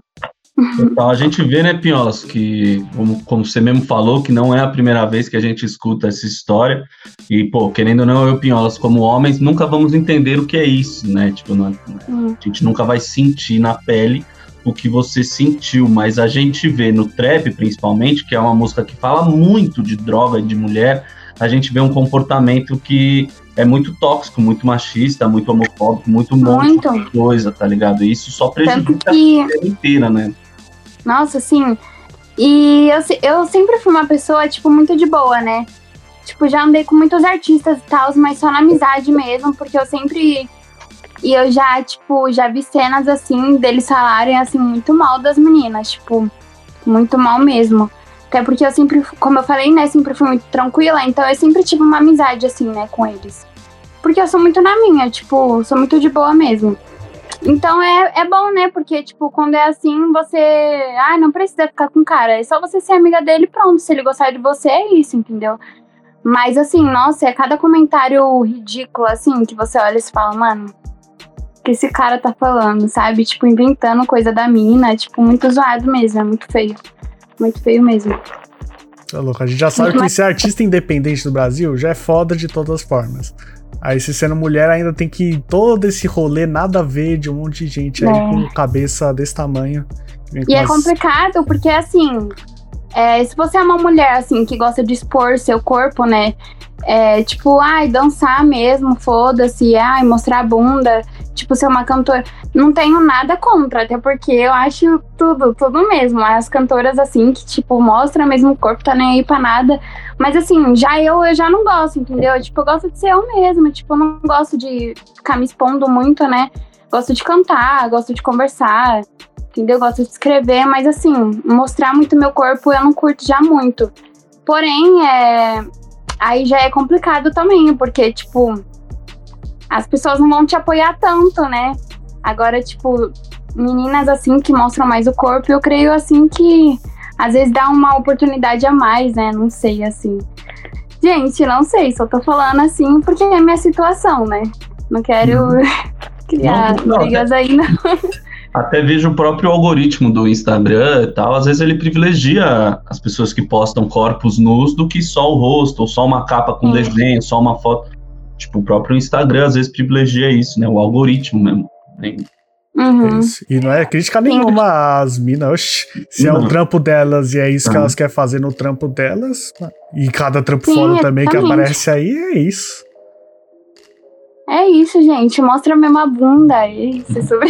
Então, a gente vê, né, Pinholas, que, como, como você mesmo falou, que não é a primeira vez que a gente escuta essa história. E, pô, querendo ou não, eu, Pinholas, como homens, nunca vamos entender o que é isso, né? Tipo, não- Hum. a gente nunca vai sentir na pele o que você sentiu, mas a gente vê no trap, principalmente, que é uma música que fala muito de droga e de mulher, a gente vê um comportamento que é muito tóxico, muito machista, muito homofóbico, muito um monte Muito. de coisa, tá ligado? E isso só prejudica que a vida inteira, né? Nossa, sim. E eu, eu sempre fui uma pessoa, tipo, muito de boa, né? Tipo, já andei com muitos artistas e tal, mas só na amizade mesmo, porque eu sempre. E eu já, tipo, já vi cenas assim, deles falarem assim, muito mal das meninas, tipo, muito mal mesmo. Até porque eu sempre, como eu falei, né, sempre fui muito tranquila, então eu sempre tive uma amizade, assim, né, com eles. Porque eu sou muito na minha, tipo, sou muito de boa mesmo. Então é, é bom, né? Porque, tipo, quando é assim, você. Ai, não precisa ficar com cara. É só você ser amiga dele pronto. Se ele gostar de você, é isso, entendeu? Mas assim, nossa, é cada comentário ridículo, assim, que você olha e fala, mano, o que esse cara tá falando, sabe? Tipo, inventando coisa da mina, tipo, muito zoado mesmo, é muito feio. Muito feio mesmo. Tá louco, a gente já sabe que ser artista independente do Brasil já é foda de todas as formas. Aí, se sendo mulher, ainda tem que todo esse rolê nada a ver de um monte de gente é. aí com cabeça desse tamanho. E é complicado, porque assim, é, se você é uma mulher, assim, que gosta de expor seu corpo, né? É, tipo, ai, dançar mesmo, foda-se, ai, mostrar a bunda, tipo, ser uma cantora. Não tenho nada contra, até porque eu acho tudo, tudo mesmo. As cantoras, assim, que, tipo, mostram mesmo o corpo, tá nem aí pra nada. Mas, assim, já eu, eu já não gosto, entendeu? Tipo, eu gosto de ser eu mesma, tipo, eu não gosto de ficar me expondo muito, né? Gosto de cantar, gosto de conversar entendeu? Eu gosto de escrever, mas assim, mostrar muito meu corpo eu não curto já muito. Porém, é... aí já é complicado também, porque, tipo, as pessoas não vão te apoiar tanto, né? Agora, tipo, meninas assim que mostram mais o corpo, eu creio assim que às vezes dá uma oportunidade a mais, né? Não sei, assim. Gente, não sei, só tô falando assim porque é minha situação, né? Não quero uhum. criar não, não, brigas aí, não. Até vejo o próprio algoritmo do Instagram e tal. Às vezes ele privilegia as pessoas que postam corpos nus do que só o rosto, ou só uma capa com desenho, só uma foto. Tipo, o próprio Instagram às vezes privilegia isso, né? O algoritmo mesmo. Uhum. E não é crítica nenhuma às minas. Se não. é o trampo delas e é isso uhum. que elas querem fazer no trampo delas, e cada trampo Sim, fora também que aparece aí, é isso. É isso, gente. Mostra mesmo a bunda. É isso, é sobre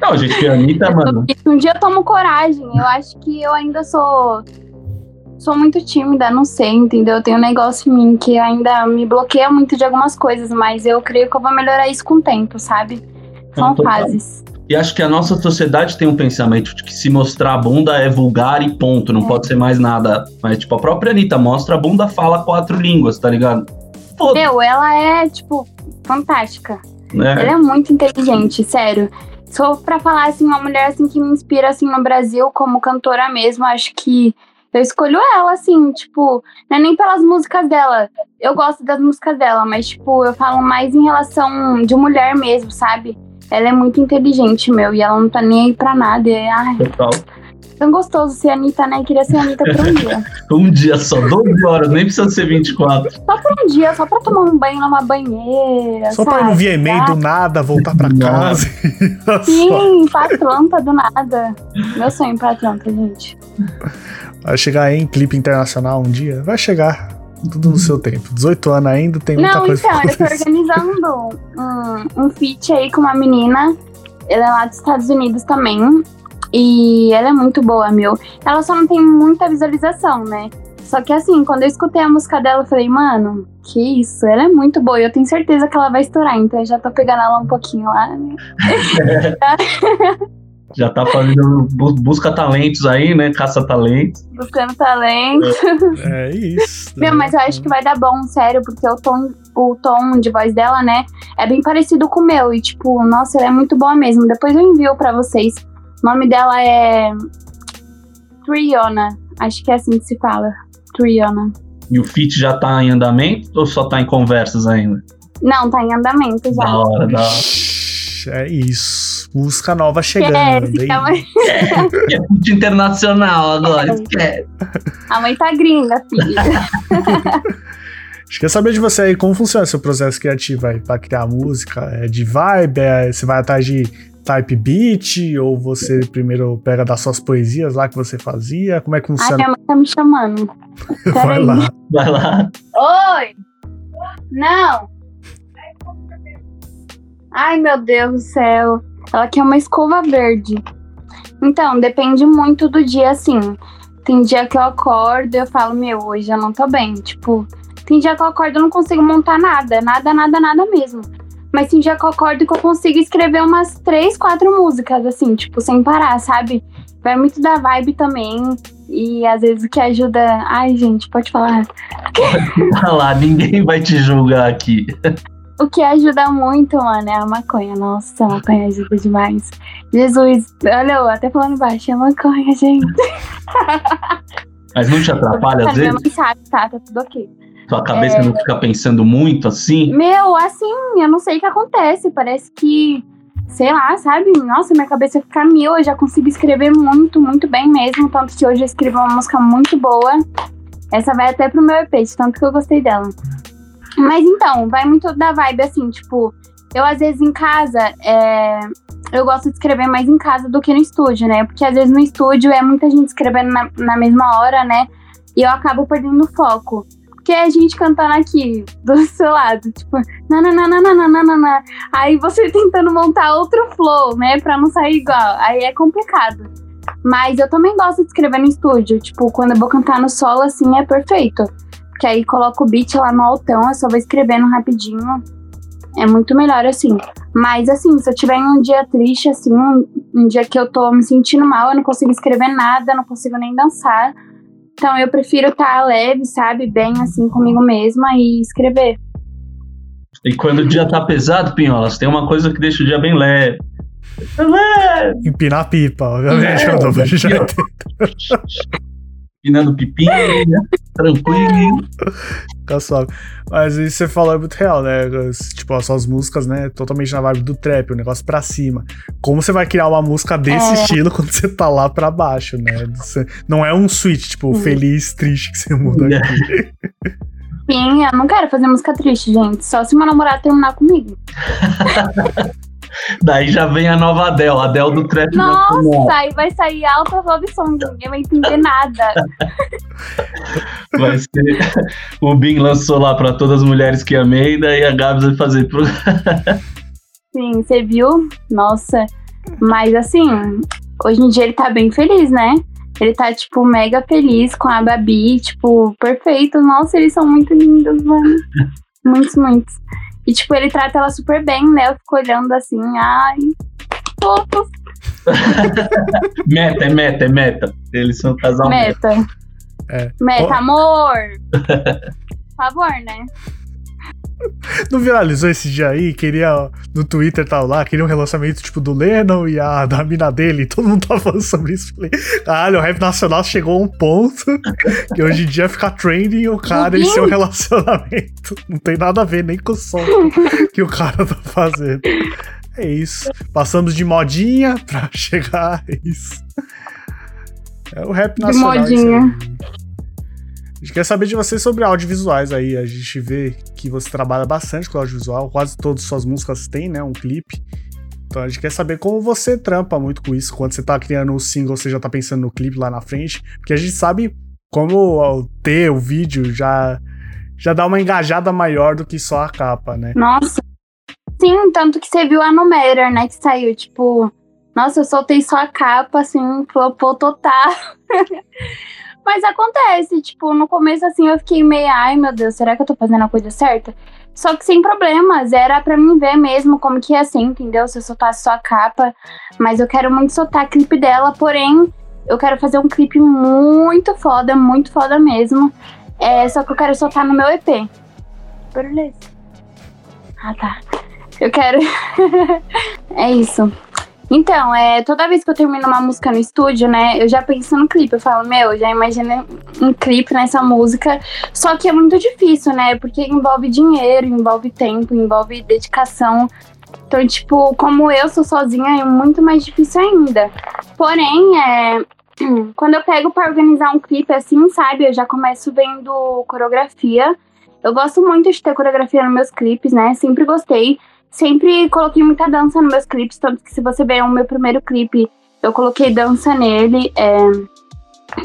Não, gente, a Anitta, mano. Um dia eu tomo coragem. Eu acho que eu ainda sou. Sou muito tímida, não sei, entendeu? Eu tenho um negócio em mim que ainda me bloqueia muito de algumas coisas, mas eu creio que eu vou melhorar isso com o tempo, sabe? São fases. E acho que a nossa sociedade tem um pensamento de que se mostrar a bunda é vulgar e ponto, não é. pode ser mais nada. Mas, tipo, a própria Anitta mostra a bunda, fala quatro línguas, tá ligado? Meu, ela é, tipo, fantástica. É. Ela é muito inteligente, sério. Só pra falar, assim, uma mulher, assim, que me inspira, assim, no Brasil, como cantora mesmo, acho que eu escolho ela, assim, tipo, não é nem pelas músicas dela. Eu gosto das músicas dela, mas, tipo, eu falo mais em relação de mulher mesmo, sabe? Ela é muito inteligente, meu, e ela não tá nem aí pra nada. E, ai, Total tão gostoso ser Anitta, né? Queria ser Anitta por um dia. um dia só, 12 horas, nem precisa ser 24. Só por um dia, só pra tomar um banho numa banheira. Só sabe? pra ir no VMA do nada, voltar pra casa. Sim, pra Atlanta do nada. Meu sonho pra Atlanta, gente. Vai chegar em clipe internacional um dia? Vai chegar. Tudo no seu tempo. 18 anos ainda, tem muita Não, coisa então, eu tô organizando um, um feat aí com uma menina. Ela é lá dos Estados Unidos também. E ela é muito boa, meu. Ela só não tem muita visualização, né? Só que assim, quando eu escutei a música dela, eu falei, mano, que isso, ela é muito boa. E eu tenho certeza que ela vai estourar, então eu já tô pegando ela um pouquinho lá, né? já tá fazendo busca talentos aí, né? Caça talentos. Buscando talentos. É, é isso. Meu, mas eu acho que vai dar bom, sério, porque o tom, o tom de voz dela, né, é bem parecido com o meu. E, tipo, nossa, ela é muito boa mesmo. Depois eu envio para vocês. O nome dela é Triona. Acho que é assim que se fala. Triona. E o fit já tá em andamento ou só tá em conversas ainda? Não, tá em andamento já. Da hora, da hora. É isso. Música nova chegando. É, é, é internacional agora. É. A mãe tá gringa, filha. Acho que quer saber de você aí como funciona seu processo criativo aí para criar música. É de vibe? É, você vai atrás de type beat? Ou você primeiro pega das suas poesias lá que você fazia? Como é que funciona? Ai, minha mãe tá me chamando. vai lá. Vai lá. Oi! Não! Ai, meu Deus do céu. Ela quer uma escova verde. Então, depende muito do dia, assim. Tem dia que eu acordo e eu falo, meu, hoje eu não tô bem. Tipo, tem dia que eu acordo e não consigo montar nada. Nada, nada, nada mesmo. Mas que eu acordo que eu consigo escrever umas três, quatro músicas, assim, tipo, sem parar, sabe? Vai muito da vibe também. E às vezes o que ajuda. Ai, gente, pode falar. Pode falar, ninguém vai te julgar aqui. O que ajuda muito, mano, é a maconha. Nossa, a maconha ajuda demais. Jesus, olha eu até falando baixo, é maconha, gente. Mas não te atrapalha às vezes? Mãe sabe, tá, tá tudo ok. Tua cabeça é... não fica pensando muito assim? Meu, assim, eu não sei o que acontece. Parece que, sei lá, sabe? Nossa, minha cabeça fica mil. Eu já consigo escrever muito, muito bem mesmo. Tanto que hoje eu escrevi uma música muito boa. Essa vai até pro meu EP, tanto que eu gostei dela. Mas então, vai muito da vibe assim, tipo, eu às vezes em casa, é, eu gosto de escrever mais em casa do que no estúdio, né? Porque às vezes no estúdio é muita gente escrevendo na, na mesma hora, né? E eu acabo perdendo foco. Porque é a gente cantando aqui do seu lado, tipo, nananana, aí você tentando montar outro flow, né, pra não sair igual, aí é complicado. Mas eu também gosto de escrever no estúdio. Tipo, quando eu vou cantar no solo, assim, é perfeito. Porque aí coloco o beat lá no altão, eu só vou escrevendo rapidinho. É muito melhor assim. Mas assim, se eu tiver um dia triste, assim, um, um dia que eu tô me sentindo mal, eu não consigo escrever nada, não consigo nem dançar. Então eu prefiro estar tá leve, sabe? Bem assim comigo mesma e escrever. E quando o dia tá pesado, Pinholas, tem uma coisa que deixa o dia bem leve. Empinar a pipa, obviamente, é, eu Empinando pipinha, tranquilo. Fica suave. Mas isso você falou é muito real, né? Tipo, as suas músicas, né? Totalmente na vibe do trap, o negócio pra cima. Como você vai criar uma música desse é. estilo quando você tá lá pra baixo, né? Você, não é um switch, tipo, uhum. feliz, triste que você muda é. aqui. Sim, eu não quero fazer música triste, gente. Só se meu namorado terminar comigo. Daí já vem a nova Adele, a Adele do trap Nossa, aí vai sair alta love song, ninguém vai entender nada. Vai ser. O Bin lançou lá pra todas as mulheres que amei, daí a Gabs vai fazer pro. Sim, você viu? Nossa. Mas assim, hoje em dia ele tá bem feliz, né? Ele tá, tipo, mega feliz com a Babi, tipo, perfeito. Nossa, eles são muito lindos, mano. Muitos, muitos. E, tipo, ele trata ela super bem, né? Eu fico olhando assim, ai, fofos. meta, é meta, é meta. Eles são um casal meta. Meta, é. meta amor. Por favor, né? Não viralizou esse dia aí? Queria no Twitter tal lá, queria um relacionamento tipo do Lennon e a da mina dele. Todo mundo tava falando sobre isso. Falei, caralho, o rap nacional chegou a um ponto que hoje em dia fica trending o cara e seu relacionamento. Não tem nada a ver nem com o som que o cara tá fazendo. É isso. Passamos de modinha pra chegar. É isso. É o rap nacional. De modinha. A gente quer saber de você sobre audiovisuais aí. A gente vê que você trabalha bastante com audiovisual, quase todas as suas músicas têm, né, um clipe. Então a gente quer saber como você trampa muito com isso. Quando você tá criando o single, você já tá pensando no clipe lá na frente. Porque a gente sabe como ter o vídeo já, já dá uma engajada maior do que só a capa, né? Nossa. Sim, tanto que você viu a Numerator, né? Que saiu, tipo. Nossa, eu soltei só a capa, assim, flopou total. Mas acontece, tipo, no começo assim eu fiquei meio, ai meu Deus, será que eu tô fazendo a coisa certa? Só que sem problemas, era para mim ver mesmo como que ia ser, entendeu? Se eu soltasse só a capa. Mas eu quero muito soltar clipe dela, porém, eu quero fazer um clipe muito foda, muito foda mesmo. É, só que eu quero soltar no meu EP. Beleza. Ah, tá. Eu quero. é isso. Então, é, toda vez que eu termino uma música no estúdio, né, eu já penso no clipe. Eu falo, meu, já imaginei um clipe nessa música. Só que é muito difícil, né? Porque envolve dinheiro, envolve tempo, envolve dedicação. Então, tipo, como eu sou sozinha, é muito mais difícil ainda. Porém, é, quando eu pego para organizar um clipe assim, sabe, eu já começo vendo coreografia. Eu gosto muito de ter coreografia nos meus clipes, né? Sempre gostei sempre coloquei muita dança nos meus clipes, tanto que se você ver o meu primeiro clipe, eu coloquei dança nele. É,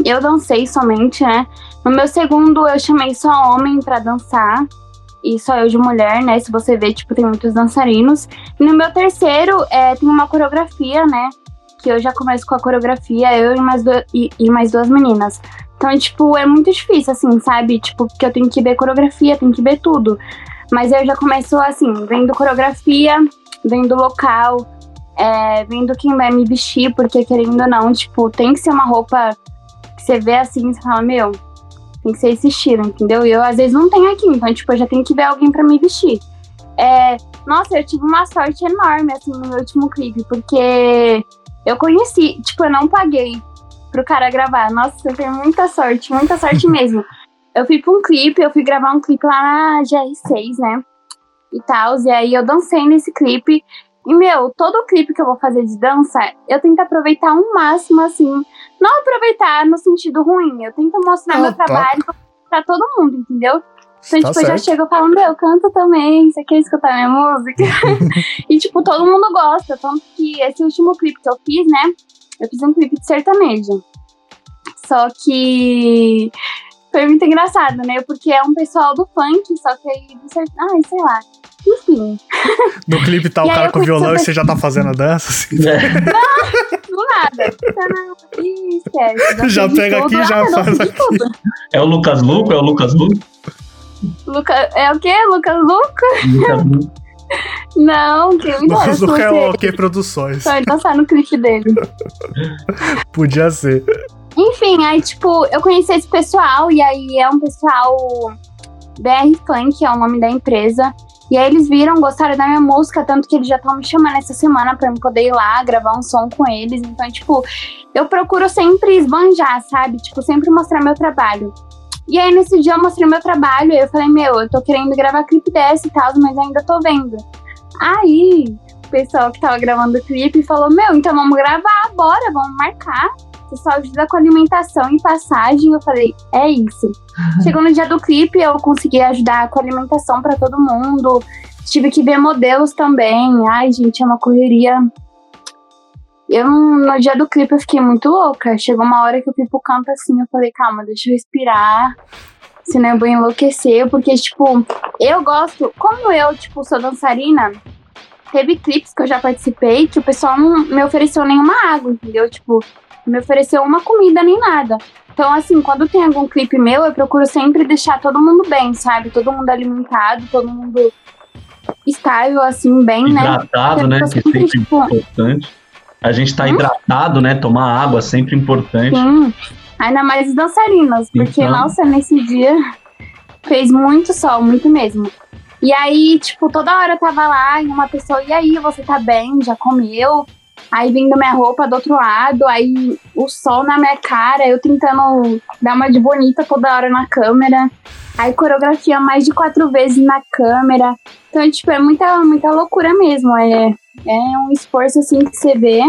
eu dancei somente, né? No meu segundo, eu chamei só homem para dançar. E só eu de mulher, né? Se você ver, tipo, tem muitos dançarinos. E no meu terceiro, é, tem uma coreografia, né? Que eu já começo com a coreografia, eu e mais, e, e mais duas meninas. Então, tipo, é muito difícil, assim, sabe? Tipo, porque eu tenho que ver coreografia, tenho que ver tudo. Mas eu já começo assim, vendo coreografia, vendo local, é, vendo quem vai me vestir, porque querendo ou não, tipo, tem que ser uma roupa que você vê assim e você fala, meu, tem que ser esse estilo, entendeu? E eu às vezes não tenho aqui, então, tipo, eu já tenho que ver alguém para me vestir. É, nossa, eu tive uma sorte enorme, assim, no meu último clipe, porque eu conheci, tipo, eu não paguei pro cara gravar. Nossa, eu tenho muita sorte, muita sorte mesmo. Eu fui pra um clipe, eu fui gravar um clipe lá na GR6, né? E tal, e aí eu dancei nesse clipe. E, meu, todo clipe que eu vou fazer de dança, eu tento aproveitar um máximo, assim. Não aproveitar no sentido ruim, eu tento mostrar Ah, meu tá. trabalho pra todo mundo, entendeu? Então, Tá tipo, eu já certo. chego falo, meu, canta também, você quer escutar minha música? e, tipo, todo mundo gosta. Tanto que esse último clipe que eu fiz, né? Eu fiz um clipe de sertanejo. Só que foi muito engraçado, né? Porque é um pessoal do funk, só que aí. Ai, sei lá. Enfim, No clipe tá o cara com violão e você já tá fazendo a dança, assim. do nada. Ih, esquece. Já pega aqui e já Ah, faz aqui. É o Lucas Luco? É o Lucas Luco? Luca, é o quê? Lucas Luca? Lucas Luco. Não, me dera Lucas se Luca é o OK Produções. só dançar no clipe dele. Podia ser. Enfim, aí, tipo, eu conheci esse pessoal, e aí é um pessoal BR Funk, é o nome da empresa. E aí eles viram, gostaram da minha música, tanto que eles já estão me chamando essa semana pra eu poder ir lá gravar um som com eles. Então, tipo, eu procuro sempre esbanjar, sabe? Tipo, sempre mostrar meu trabalho. E aí, nesse dia, eu mostrei meu trabalho, e eu falei, meu, eu tô querendo gravar clipe dessa e tal, mas ainda tô vendo. Aí, o pessoal que tava gravando o clipe falou, meu, então vamos gravar, bora, vamos marcar. Você só ajuda com alimentação e passagem. Eu falei, é isso. Chegou no dia do clipe, eu consegui ajudar com alimentação pra todo mundo. Tive que ver modelos também. Ai, gente, é uma correria. Eu, no dia do clipe, eu fiquei muito louca. Chegou uma hora que eu fui pro canto assim, eu falei, calma, deixa eu respirar. Senão eu vou enlouquecer. Porque, tipo, eu gosto. Como eu, tipo, sou dançarina, teve clipes que eu já participei que o pessoal não me ofereceu nenhuma água, entendeu? Tipo, me ofereceu uma comida nem nada. Então, assim, quando tem algum clipe meu, eu procuro sempre deixar todo mundo bem, sabe? Todo mundo alimentado, todo mundo estável, assim, bem, né? Hidratado, né? Eu Que é sempre, sempre tipo, importante. A gente tá Hum? hidratado, né? Tomar água é sempre importante. Sim. Ainda mais os dançarinos, porque, Então. nossa, nesse dia fez muito sol, muito mesmo. E aí, tipo, toda hora eu tava lá e uma pessoa, e aí, você tá bem? Já comeu? Aí vindo minha roupa do outro lado, aí o sol na minha cara, eu tentando dar uma de bonita toda hora na câmera. Aí coreografia mais de quatro vezes na câmera. Então, tipo, é muita, muita loucura mesmo. É, é um esforço assim que você vê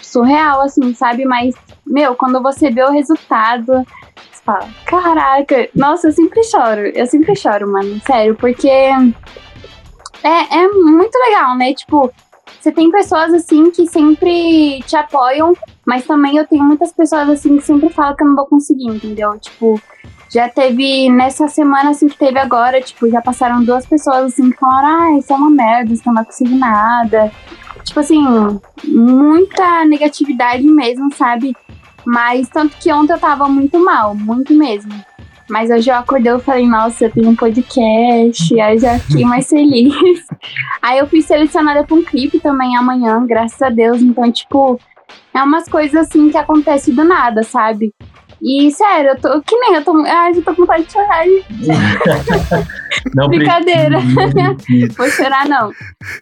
surreal, assim, sabe? Mas, meu, quando você vê o resultado, você fala, caraca, nossa, eu sempre choro. Eu sempre choro, mano, sério, porque é, é muito legal, né? Tipo, você tem pessoas assim que sempre te apoiam, mas também eu tenho muitas pessoas assim que sempre falam que eu não vou conseguir, entendeu? Tipo, já teve nessa semana assim que teve agora, tipo, já passaram duas pessoas assim que falaram, ah, isso é uma merda, você não vai conseguir nada. Tipo assim, muita negatividade mesmo, sabe? Mas tanto que ontem eu tava muito mal, muito mesmo. Mas hoje eu acordei e falei, nossa, eu tenho um podcast, aí eu já fiquei mais feliz. aí eu fui selecionada pra um clipe também amanhã, graças a Deus. Então, tipo, é umas coisas assim que acontecem do nada, sabe? E sério, eu tô. Que nem eu tô. Ai, eu tô com vontade de chorar. Não Brincadeira. precisa. Vou chorar, não.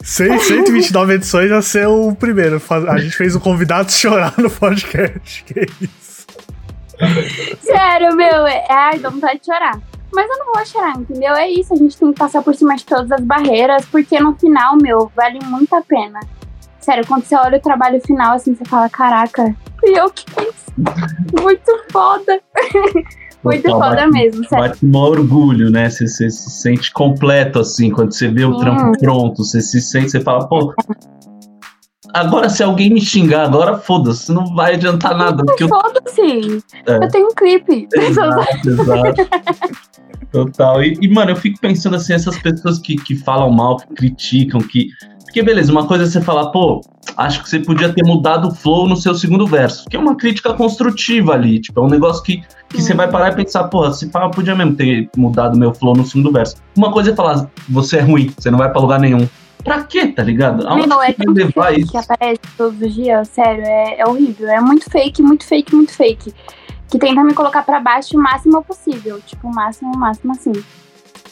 100, 129 edições ia ser o primeiro. Faz- A gente fez um convidado chorar no podcast. Que isso? Sério, meu, é, ai, dá vontade de chorar. Mas eu não vou chorar, entendeu? É isso, a gente tem que passar por cima de todas as barreiras, porque no final, meu, vale muito a pena. Sério, quando você olha o trabalho final, assim, você fala, caraca, fui eu que fiz. Muito foda. muito Total, foda bate- mesmo, sério. Bate um orgulho, né? Você, você se sente completo, assim, quando você vê o trampo pronto, você se sente, você fala, pô. Agora, se alguém me xingar, agora foda-se, não vai adiantar nada. Porque eu... Foda-se. É. Eu tenho um clipe. Exato, exato. Total. E, e, mano, eu fico pensando assim, essas pessoas que, que falam mal, que criticam, que. Porque, beleza, uma coisa é você falar, pô, acho que você podia ter mudado o flow no seu segundo verso. Que é uma crítica construtiva ali. Tipo, é um negócio que, que você vai parar e pensar, pô, se pá, eu podia mesmo ter mudado meu flow no segundo verso. Uma coisa é falar, você é ruim, você não vai pra lugar nenhum. Pra quê, tá ligado? Aonde Meu, é vai tanto levar isso? que aparece todos os dias, sério, é, é horrível. É muito fake, muito fake, muito fake. Que tenta me colocar pra baixo o máximo possível. Tipo, o máximo, o máximo assim.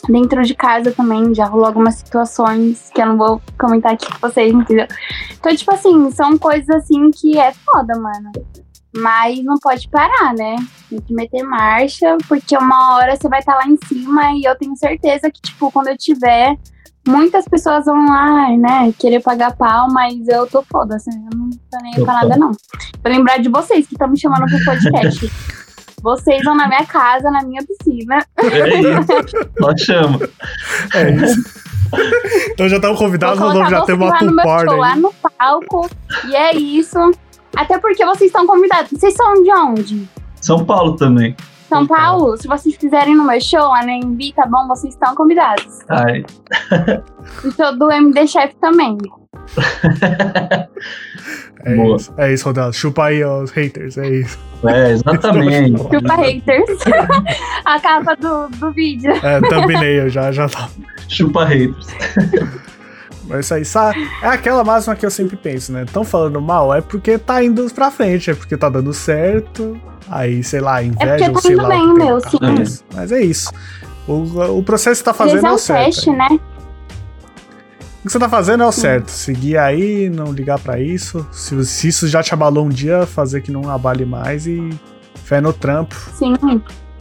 Dentro de casa também já rolou algumas situações que eu não vou comentar aqui com vocês, entendeu? Então, tipo assim, são coisas assim que é foda, mano. Mas não pode parar, né? Tem que meter marcha, porque uma hora você vai estar tá lá em cima e eu tenho certeza que, tipo, quando eu tiver, muitas pessoas vão lá, né, querer pagar pau, mas eu tô foda, assim, eu não tô nem pra nada, não. Vou lembrar de vocês que estão me chamando pro podcast. Vocês vão na minha casa, na minha piscina. É isso. Só chama. É isso. Então já estamos convidados, nós já temos uma pool Lá no palco. E é isso. Até porque vocês estão convidados. Vocês são de onde? São Paulo também. São Paulo, se vocês quiserem no meu show lá na MB, tá bom? Vocês estão convidados. Ai. E show do MD Chef também. é Boa. isso, é isso, Rodel. Chupa aí os haters, é isso. É, exatamente. Chupa haters. A capa do, do vídeo. É, thumbnail, já, já tá. Chupa haters. Mas isso aí, sabe? É aquela máxima que eu sempre penso, né? Estão falando mal, é porque tá indo pra frente, é porque tá dando certo. Aí, sei lá, inveja é ou sei lá. Bem, meu, sim. Mas é isso. O, o processo que você tá fazendo é o certo. Teste, né? O que você tá fazendo é o certo. Seguir aí, não ligar para isso. Se, se, isso já te abalou um dia, fazer que não abale mais e fé no trampo. Sim.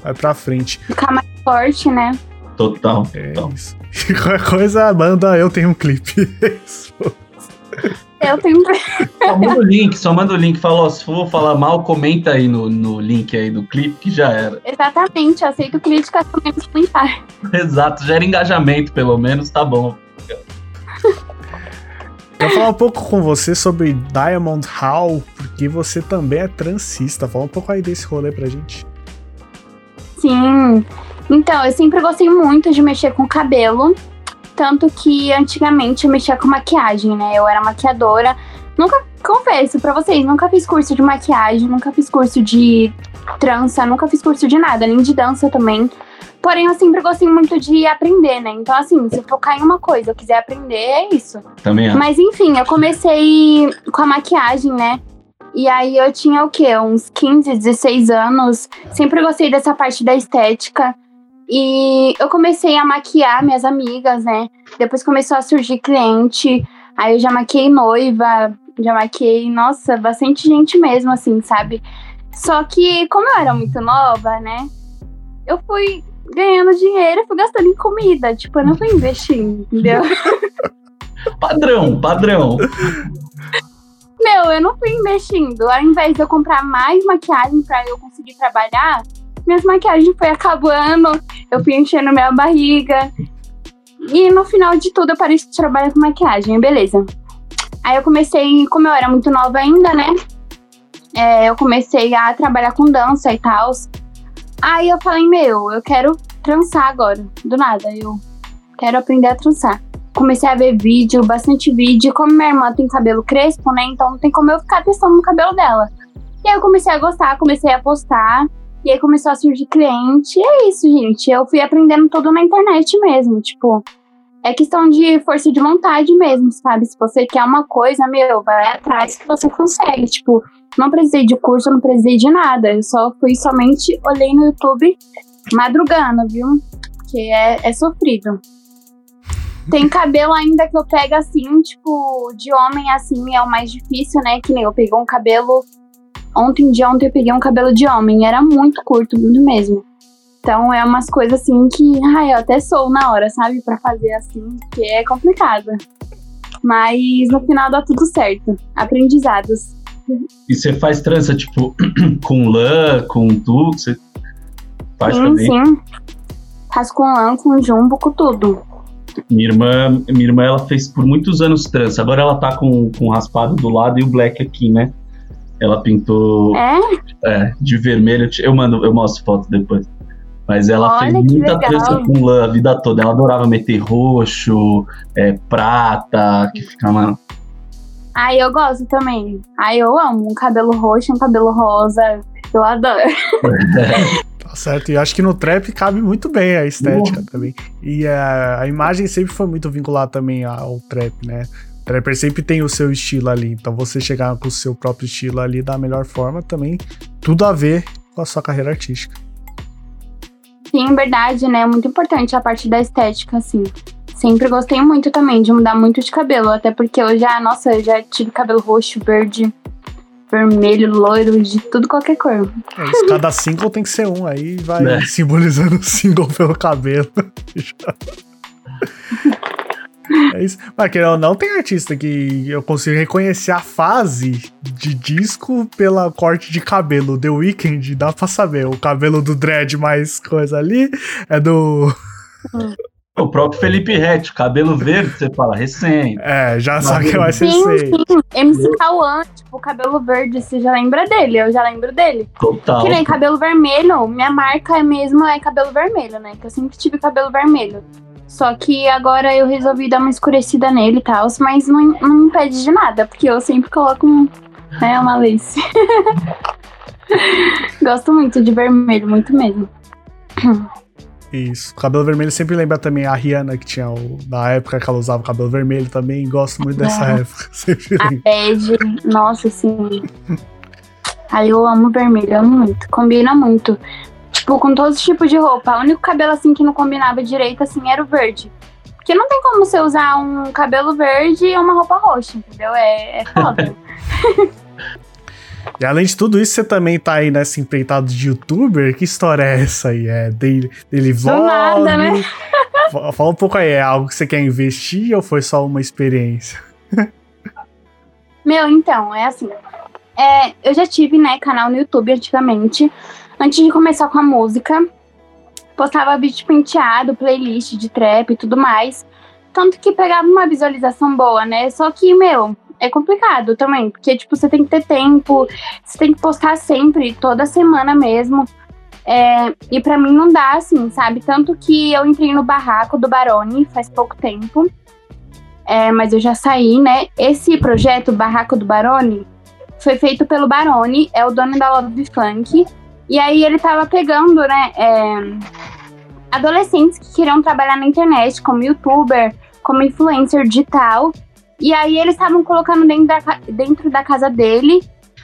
Vai pra frente. Ficar mais forte, né? Total. É total. isso. E qualquer coisa, manda, eu tenho um clipe. Eu tenho. só manda o link, só manda o link. Fala, ó, se for falar mal, comenta aí no, no link aí do clipe que já era. Exatamente, eu aceito críticas também nos comentários. Exato, gera engajamento, pelo menos, tá bom. Quero falar um pouco com você sobre Diamond Hall, porque você também é transista. Fala um pouco aí desse rolê pra gente. Sim. Então, eu sempre gostei muito de mexer com cabelo. Tanto que antigamente eu mexia com maquiagem, né? Eu era maquiadora. Nunca, confesso pra vocês, nunca fiz curso de maquiagem, nunca fiz curso de trança, nunca fiz curso de nada, nem de dança também. Porém, eu sempre gostei muito de aprender, né? Então, assim, se focar em uma coisa, eu quiser aprender, é isso. Também é. Mas, enfim, eu comecei com a maquiagem, né? E aí eu tinha o quê? Uns 15, 16 anos. Sempre gostei dessa parte da estética. E eu comecei a maquiar minhas amigas, né? Depois começou a surgir cliente. Aí eu já maquiei noiva, já maquiei, nossa, bastante gente mesmo, assim, sabe? Só que, como eu era muito nova, né? Eu fui ganhando dinheiro fui gastando em comida. Tipo, eu não fui investindo, entendeu? padrão, padrão. Meu, eu não fui investindo. Ao invés de eu comprar mais maquiagem para eu conseguir trabalhar, minhas maquiagens foi acabando, eu fui enchendo minha barriga. E no final de tudo eu parei de trabalhar com maquiagem, beleza. Aí eu comecei, como eu era muito nova ainda, né? É, eu comecei a trabalhar com dança e tal. Aí eu falei, meu, eu quero trançar agora. Do nada, eu quero aprender a trançar. Comecei a ver vídeo, bastante vídeo. Como minha irmã tem cabelo crespo, né? Então não tem como eu ficar testando no cabelo dela. E aí eu comecei a gostar, comecei a postar. E aí começou a surgir cliente. E é isso, gente. Eu fui aprendendo tudo na internet mesmo. Tipo, é questão de força de vontade mesmo, sabe? Se você quer uma coisa, meu, vai atrás que você consegue. Tipo, não precisei de curso, não precisei de nada. Eu só fui somente, olhei no YouTube madrugando, viu? Porque é, é sofrido. Tem cabelo ainda que eu pego assim, tipo, de homem assim, é o mais difícil, né? Que nem eu peguei um cabelo Ontem de ontem eu peguei um cabelo de homem, era muito curto, muito mesmo. Então é umas coisas assim que, ai, eu até sou na hora, sabe? para fazer assim, que é complicado. Mas no final dá tudo certo. Aprendizados. E você faz trança, tipo, com lã, com tudo? Você faz sim, também? Sim, Faz com lã, com jumbo, com tudo. Minha irmã, minha irmã, ela fez por muitos anos trança. Agora ela tá com, com raspado do lado e o black aqui, né? Ela pintou é? É, de vermelho. Eu mando, eu mostro foto depois. Mas ela Olha, fez muita trança com lã a vida toda. Ela adorava meter roxo, é, prata, que fica, mano. Ai, eu gosto também. Ai, eu amo um cabelo roxo, um cabelo rosa. Eu adoro. Tá certo, e acho que no trap cabe muito bem a estética também. E a, a imagem sempre foi muito vinculada também ao trap, né? Trapper sempre tem o seu estilo ali, então você chegar com o seu próprio estilo ali da melhor forma também, tudo a ver com a sua carreira artística. Sim, verdade, né? É muito importante a parte da estética, assim. Sempre gostei muito também de mudar muito de cabelo, até porque eu já, nossa, eu já tive cabelo roxo, verde. vermelho, loiro, de tudo qualquer cor. É isso, cada single tem que ser um, aí vai é. simbolizando o single pelo cabelo. É isso. Mas que não, não tem artista que eu consigo reconhecer a fase de disco pela corte de cabelo. The Weeknd, dá pra saber. O cabelo do dread mais coisa ali é do. O próprio Felipe Rett, cabelo verde, você fala, recém. É, já sabe que vai ser sim, sim. MC Cauã, tipo, cabelo verde, você já lembra dele? Eu já lembro dele. Total. Que nem cabelo vermelho, minha marca é mesmo é cabelo vermelho, né? Que eu sempre tive cabelo vermelho. Só que agora eu resolvi dar uma escurecida nele e tal, mas não, não impede de nada, porque eu sempre coloco um, né, uma lace. Gosto muito de vermelho, muito mesmo. Isso. Cabelo vermelho sempre lembra também a Rihanna, que tinha o, na época que ela usava cabelo vermelho também. Gosto muito dessa é. época. Sempre a bege, nossa, sim. Aí eu amo vermelho, amo muito. Combina muito. Tipo, com todos os tipos de roupa. O único cabelo assim que não combinava direito, assim, era o verde. Porque não tem como você usar um cabelo verde e uma roupa roxa, entendeu? É, é foda. E além de tudo isso, você também tá aí nessa empreitada de youtuber? Que história é essa aí? É daily, daily vlog? nada, né? Fala um pouco aí, é algo que você quer investir ou foi só uma experiência? Meu, então, é assim. É, eu já tive, né, canal no YouTube antigamente, antes de começar com a música. Postava vídeo penteado, playlist de trap e tudo mais. Tanto que pegava uma visualização boa, né? Só que, meu, é complicado também, porque, tipo, você tem que ter tempo, você tem que postar sempre, toda semana mesmo. É, e para mim não dá, assim, sabe? Tanto que eu entrei no barraco do Barone faz pouco tempo, é, mas eu já saí, né? Esse projeto, Barraco do Barone, foi feito pelo Barone, é o dono da Love Funk. E aí ele tava pegando, né, é, adolescentes que queriam trabalhar na internet como youtuber, como influencer digital, e aí eles estavam colocando dentro da, dentro da casa dele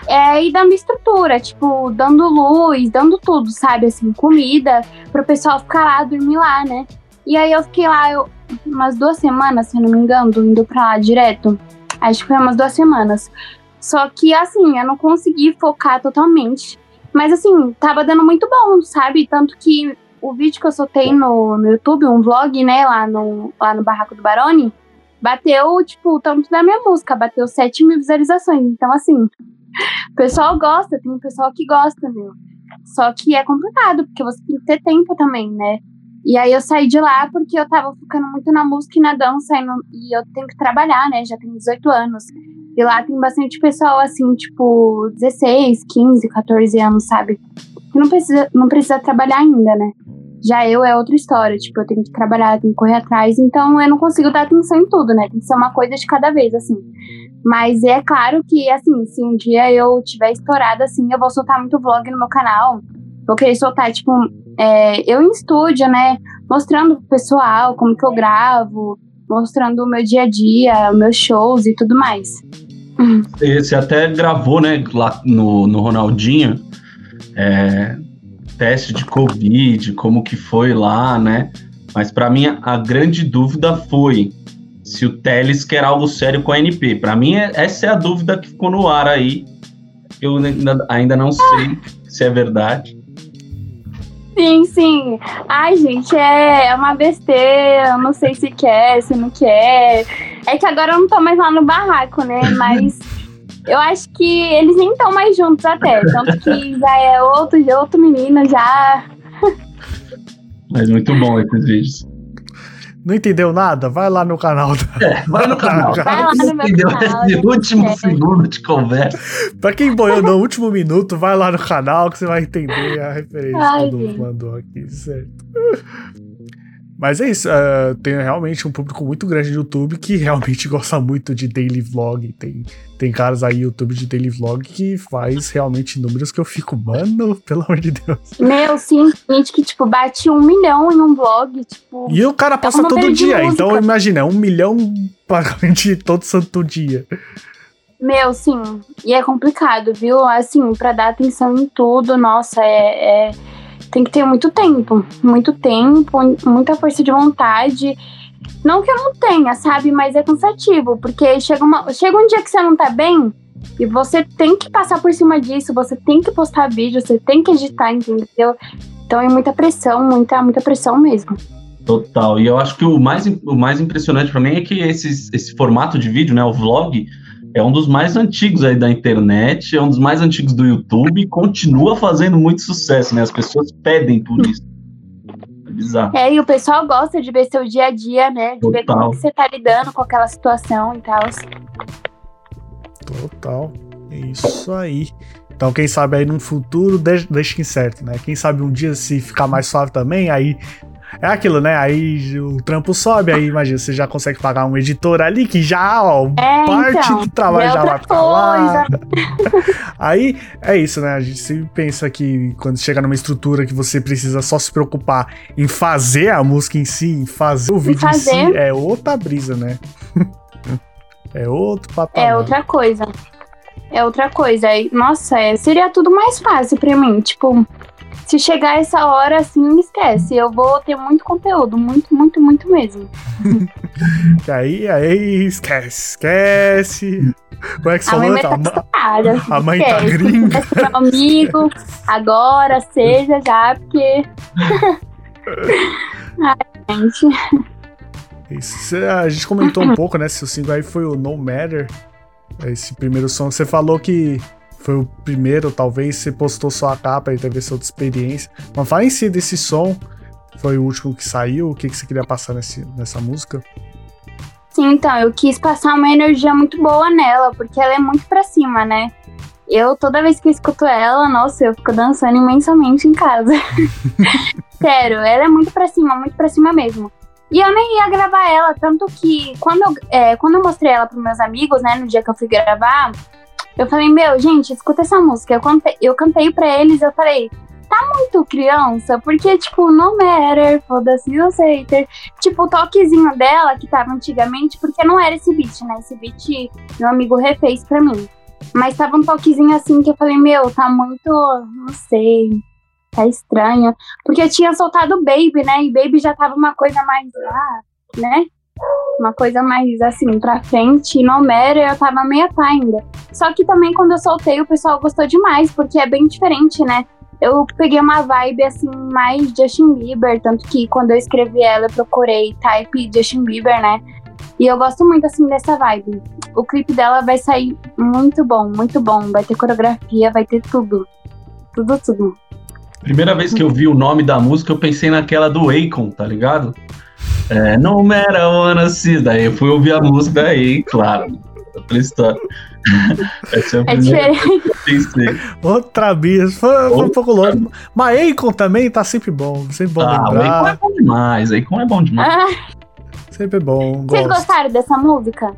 é, e dando estrutura, tipo, dando luz, dando tudo, sabe? Assim, comida, pro pessoal ficar lá, dormir lá, né? E aí eu fiquei lá eu, umas duas semanas, se eu não me engano, indo pra lá direto. Acho que foi umas duas semanas. Só que, assim, eu não consegui focar totalmente. Mas, assim, tava dando muito bom, sabe? Tanto que o vídeo que eu soltei no, no YouTube, um vlog, né, lá no, lá no Barraco do Barone, bateu, tipo, o tanto da minha música, bateu 7 mil visualizações. Então, assim, o pessoal gosta, tem um pessoal que gosta, viu? Só que é complicado, porque você tem que ter tempo também, né? E aí eu saí de lá porque eu tava ficando muito na música e na dança e, no, e eu tenho que trabalhar, né? Já tenho 18 anos. E lá tem bastante pessoal, assim, tipo, 16, 15, 14 anos, sabe? Que não precisa, não precisa trabalhar ainda, né? Já eu é outra história, tipo, eu tenho que trabalhar, tenho que correr atrás, então eu não consigo dar atenção em tudo, né? Tem que ser uma coisa de cada vez, assim. Mas é claro que, assim, se um dia eu tiver estourada, assim, eu vou soltar muito vlog no meu canal. Vou querer soltar, tipo, é, eu em estúdio, né? Mostrando pro pessoal como que eu gravo, mostrando o meu dia a dia, meus shows e tudo mais. Você até gravou, né, lá no, no Ronaldinho, é, teste de Covid, como que foi lá, né? Mas para mim a grande dúvida foi se o Teles quer algo sério com a NP. Para mim é, essa é a dúvida que ficou no ar aí. Eu ainda, ainda não sei se é verdade. Sim, sim. Ai, gente, é, é uma besteira. Eu não sei se quer, se não quer. É que agora eu não tô mais lá no barraco, né? Mas eu acho que eles nem estão mais juntos até. Tanto que já é outro, outro menino já. Mas muito bom esses vídeos. Não entendeu nada? Vai lá no canal. Da... É, vai no canal. Vai lá no meu canal. Esse último é. segundo de conversa. pra quem boiou no último minuto, vai lá no canal que você vai entender a referência Ai, que o mandou aqui, certo? Mas é isso, uh, tem realmente um público muito grande de YouTube que realmente gosta muito de daily vlog. Tem, tem caras aí YouTube de daily vlog que faz realmente números que eu fico, mano, pelo amor de Deus. Meu, sim, gente que, tipo, bate um milhão em um vlog, tipo. E o cara passa é todo dia, então imagina, é um milhão praticamente todo santo dia. Meu, sim. E é complicado, viu? Assim, para dar atenção em tudo, nossa, é, é tem que ter muito tempo, muito tempo, muita força de vontade. Não que eu não tenha, sabe? Mas é cansativo, porque chega, uma, chega um dia que você não tá bem, E você tem que passar por cima disso, você tem que postar vídeo, você tem que editar, entendeu? Então é muita pressão, muita, muita pressão mesmo. Total. E eu acho que o mais, o mais impressionante para mim é que esses, esse formato de vídeo, né, o vlog, é um dos mais antigos aí da internet, é um dos mais antigos do YouTube e continua fazendo muito sucesso, né? As pessoas pedem por isso. É bizarro. É, e o pessoal gosta de ver seu dia a dia, né? De Total. ver como que você tá lidando com aquela situação e tal. Total. É isso aí. Então, quem sabe aí no futuro, deixa, deixa incerto, né? Quem sabe um dia se ficar mais suave também, aí é aquilo, né? Aí o trampo sobe, aí imagina, você já consegue pagar um editor ali que já, ó, É, parte então, do trabalho é já vai pra lá. aí é isso, né? A gente sempre pensa que quando chega numa estrutura que você precisa só se preocupar em fazer a música em si, em fazer o vídeo em si, fazer. é outra brisa, né? é outro patamar. É outra coisa. É outra coisa. E, Nossa, é, seria tudo mais fácil pra mim. Tipo, se chegar essa hora assim, esquece. Eu vou ter muito conteúdo. Muito, muito, muito mesmo. E aí, aí, esquece, esquece. Como é que A mãe tá cansada. a mãe tá gringa. Meu amigo, agora, seja já, porque. Ai, gente. Isso, a gente comentou um pouco, né? Se o single aí foi o No Matter. Esse primeiro som. Você falou que foi o primeiro, talvez você postou só a capa e teve essa outra experiência. Mas fala em si desse som. Foi o último que saiu. O que, que você queria passar nesse, nessa música? Sim, então, eu quis passar uma energia muito boa nela, porque ela é muito pra cima, né? Eu, toda vez que eu escuto ela, nossa, eu fico dançando imensamente em casa. Sério, ela é muito pra cima, muito pra cima mesmo. E eu nem ia gravar ela, tanto que quando eu, é, quando eu mostrei ela pros meus amigos, né, no dia que eu fui gravar, eu falei, meu, gente, escuta essa música. Eu cantei, eu cantei pra eles, eu falei, tá muito criança, porque, tipo, no matter, foda-se os haters. Tipo, o toquezinho dela, que tava antigamente, porque não era esse beat, né? Esse beat meu amigo refez pra mim. Mas tava um toquezinho assim que eu falei, meu, tá muito. Não sei. Tá estranho. Porque eu tinha soltado Baby, né? E Baby já tava uma coisa mais. Ah, né? Uma coisa mais assim, pra frente. E no Matter eu tava meio pá ainda. Só que também quando eu soltei, o pessoal gostou demais, porque é bem diferente, né? Eu peguei uma vibe assim, mais Justin Bieber, tanto que quando eu escrevi ela, eu procurei type Justin Bieber, né? E eu gosto muito assim dessa vibe. O clipe dela vai sair muito bom, muito bom. Vai ter coreografia, vai ter tudo. Tudo, tudo. Primeira vez que eu vi o nome da música, eu pensei naquela do Akon, tá ligado? É, no matter see. Daí eu fui ouvir a música aí, claro. Outra história. Essa é a É diferente. que eu pensei. Outra brisa. Foi, foi um pouco longe. Mas Akon também tá sempre bom. Sempre bom Ah, o Akon é lembrar. bom demais. Akon é bom demais. Ah, Sempre bom. vocês Gosto. gostaram dessa música?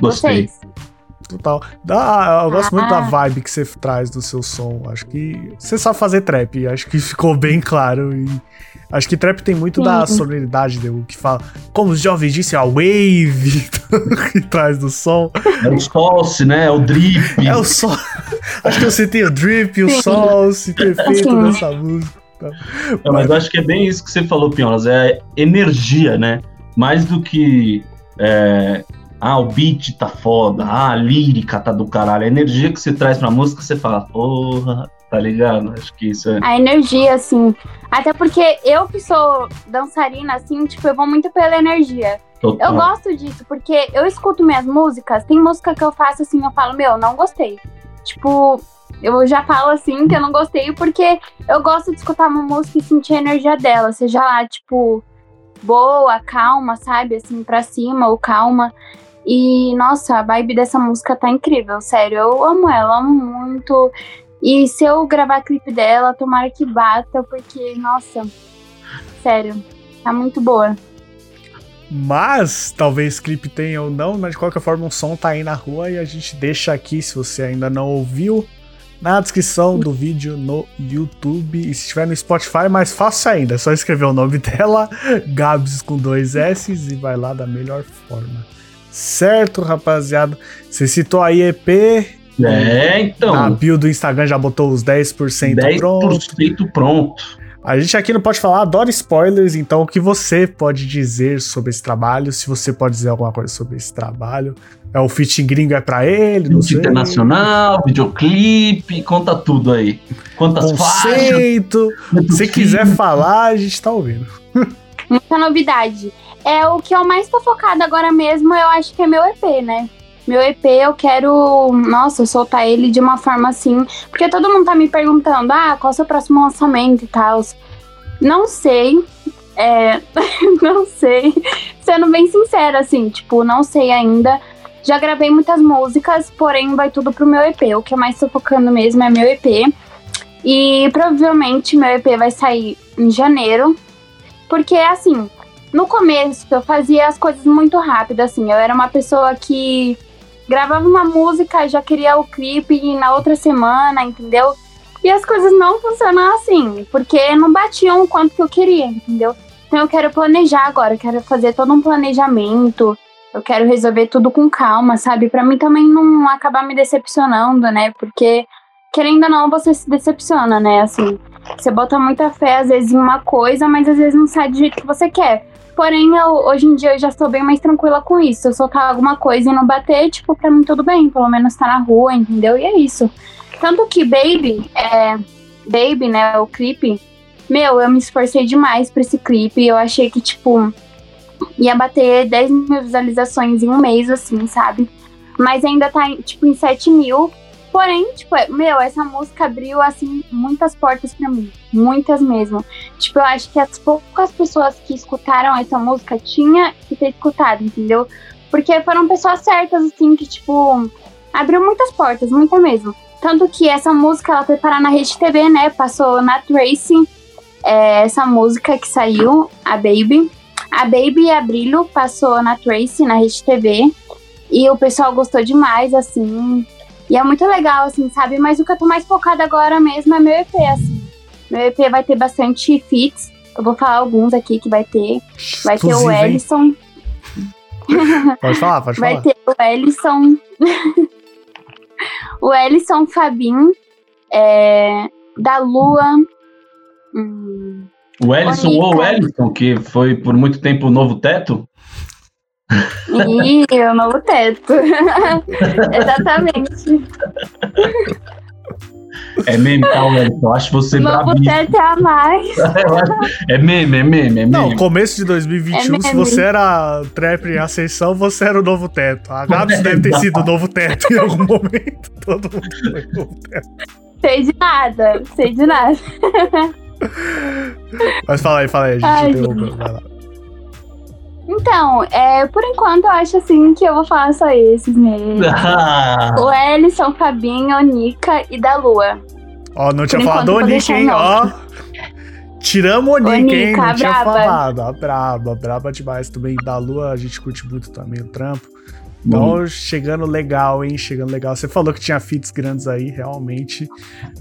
Gostei. Vocês? Total. Dá, eu gosto muito da Ah. vibe que você traz do seu som. Acho que você sabe fazer trap. Acho que ficou bem claro. E acho que trap tem muito da Sim. sonoridade do que fala. Como os jovens dizem, a wave que traz do som. É o Salse, né? É o Drip. É o som. Acho que eu citei o drip, o sol, se perfeito Sim. nessa música. É, mas eu acho que é bem isso que você falou, Piolas. É energia, né? Mais do que. é, ah, o beat tá foda. Ah, a lírica tá do caralho. A energia que você traz pra música, você fala, porra, tá ligado? Acho que isso é. A energia, assim. Até porque eu que sou dançarina, assim, tipo, eu vou muito pela energia. Eu Total. gosto disso, porque eu escuto minhas músicas, tem música que eu faço assim, eu falo, meu, não gostei. Tipo, eu já falo assim que eu não gostei, porque eu gosto de escutar uma música e sentir a energia dela, seja lá, tipo, boa, calma, sabe? Assim, pra cima ou calma. E, nossa, a vibe dessa música tá incrível, sério. Eu amo ela, amo muito. E se eu gravar clipe dela, tomara que bata, porque, nossa, sério, tá muito boa. Mas, talvez clipe tenha ou não, mas de qualquer forma o som tá aí na rua e a gente deixa aqui, se você ainda não ouviu, na descrição do vídeo no YouTube. E se estiver no Spotify, mais fácil ainda, é só escrever o nome dela, Gabs com dois S e vai lá da melhor forma. Certo, rapaziada? Você citou aí EP, É, então. na bio do Instagram já botou os 10%, 10% pronto. pronto. A gente aqui não pode falar, adora spoilers, então o que você pode dizer sobre esse trabalho? Se você pode dizer alguma coisa sobre esse trabalho, É o feat gringo é pra ele, não sei. internacional, videoclipe, conta tudo aí. Quantas faixas? Conceito. quantos Se quiser falar, a gente tá ouvindo. Muita novidade. É o que eu mais tô focada agora mesmo, eu acho que é meu EP, né? Meu EP, eu quero, nossa, soltar ele de uma forma assim. Porque todo mundo tá me perguntando, ah, qual é o seu próximo lançamento e tal. Não sei. É, não sei. Sendo bem sincera, assim, tipo, não sei ainda. Já gravei muitas músicas, porém vai tudo pro meu EP. O que eu mais tô focando mesmo é meu EP. E provavelmente meu EP vai sair em janeiro. Porque, assim, no começo eu fazia as coisas muito rápido, assim. Eu era uma pessoa que gravava uma música, já queria o clipe na outra semana, entendeu? E as coisas não funcionam assim, porque não batiam o quanto que eu queria, entendeu? Então eu quero planejar agora, eu quero fazer todo um planejamento, eu quero resolver tudo com calma, sabe? Pra mim também não acabar me decepcionando, né? Porque, querendo ou não, você se decepciona, né? Assim, você bota muita fé às vezes em uma coisa, mas às vezes não sai do jeito que você quer. Porém, eu, hoje em dia eu já estou bem mais tranquila com isso. Eu soltar alguma coisa e não bater, tipo, pra mim tudo bem. Pelo menos tá na rua, entendeu? E é isso. Tanto que Baby, é. Baby, né? O clipe. Meu, eu me esforcei demais pra esse clipe. Eu achei que, tipo, ia bater 10 mil visualizações em um mês, assim, sabe? Mas ainda tá, tipo, em 7 mil. Porém, tipo, é- meu, essa música abriu, assim, muitas portas pra mim. Muitas mesmo. Tipo, eu acho que as poucas pessoas que escutaram essa música tinha que ter escutado, entendeu? Porque foram pessoas certas, assim, que, tipo, abriu muitas portas, muita mesmo. Tanto que essa música, ela foi parar na Rede TV, né? Passou na Tracy, é, essa música que saiu, a Baby. A Baby e a Brilho passou na Tracy, na Rede TV. E o pessoal gostou demais, assim. E é muito legal, assim, sabe? Mas o que eu tô mais focada agora mesmo é meu EP, assim. Meu EP vai ter bastante feats. Eu vou falar alguns aqui que vai ter. Vai ter o? Ellison. Pode falar, pode Vai falar. ter o Ellison. o Ellison Fabin. É, da Lua. Hum, O Ellison ou o. Ellison, que foi por muito tempo o novo teto? Ih, o novo teto. Exatamente. É meme, tá, Ellison? Eu acho você O novo teto é a mais. É meme, é meme, é Não, meme. começo de 2021, É se você era trap em ascensão, você era o novo teto. A Gabs deve ter sido o novo teto em algum momento. Todo mundo foi o novo teto. Sei de nada. Sei de nada. Mas fala aí, fala aí, a gente Ai, interrompeu. Vai lá. Então, é, por enquanto eu acho assim que eu vou falar só esses mesmo. Ah, O Ellison, Fabinho, Nica e da Lua. Ó, não tinha Por falado enquanto, o vou Nick, deixar hein? o Ó. Tiramos o Nick, hein? Nica, Não tinha braba. falado. Ó, braba, braba demais também. Da Lua, a gente curte muito também o trampo. Então, chegando legal, hein? Chegando legal. Você falou que tinha feats grandes aí, realmente.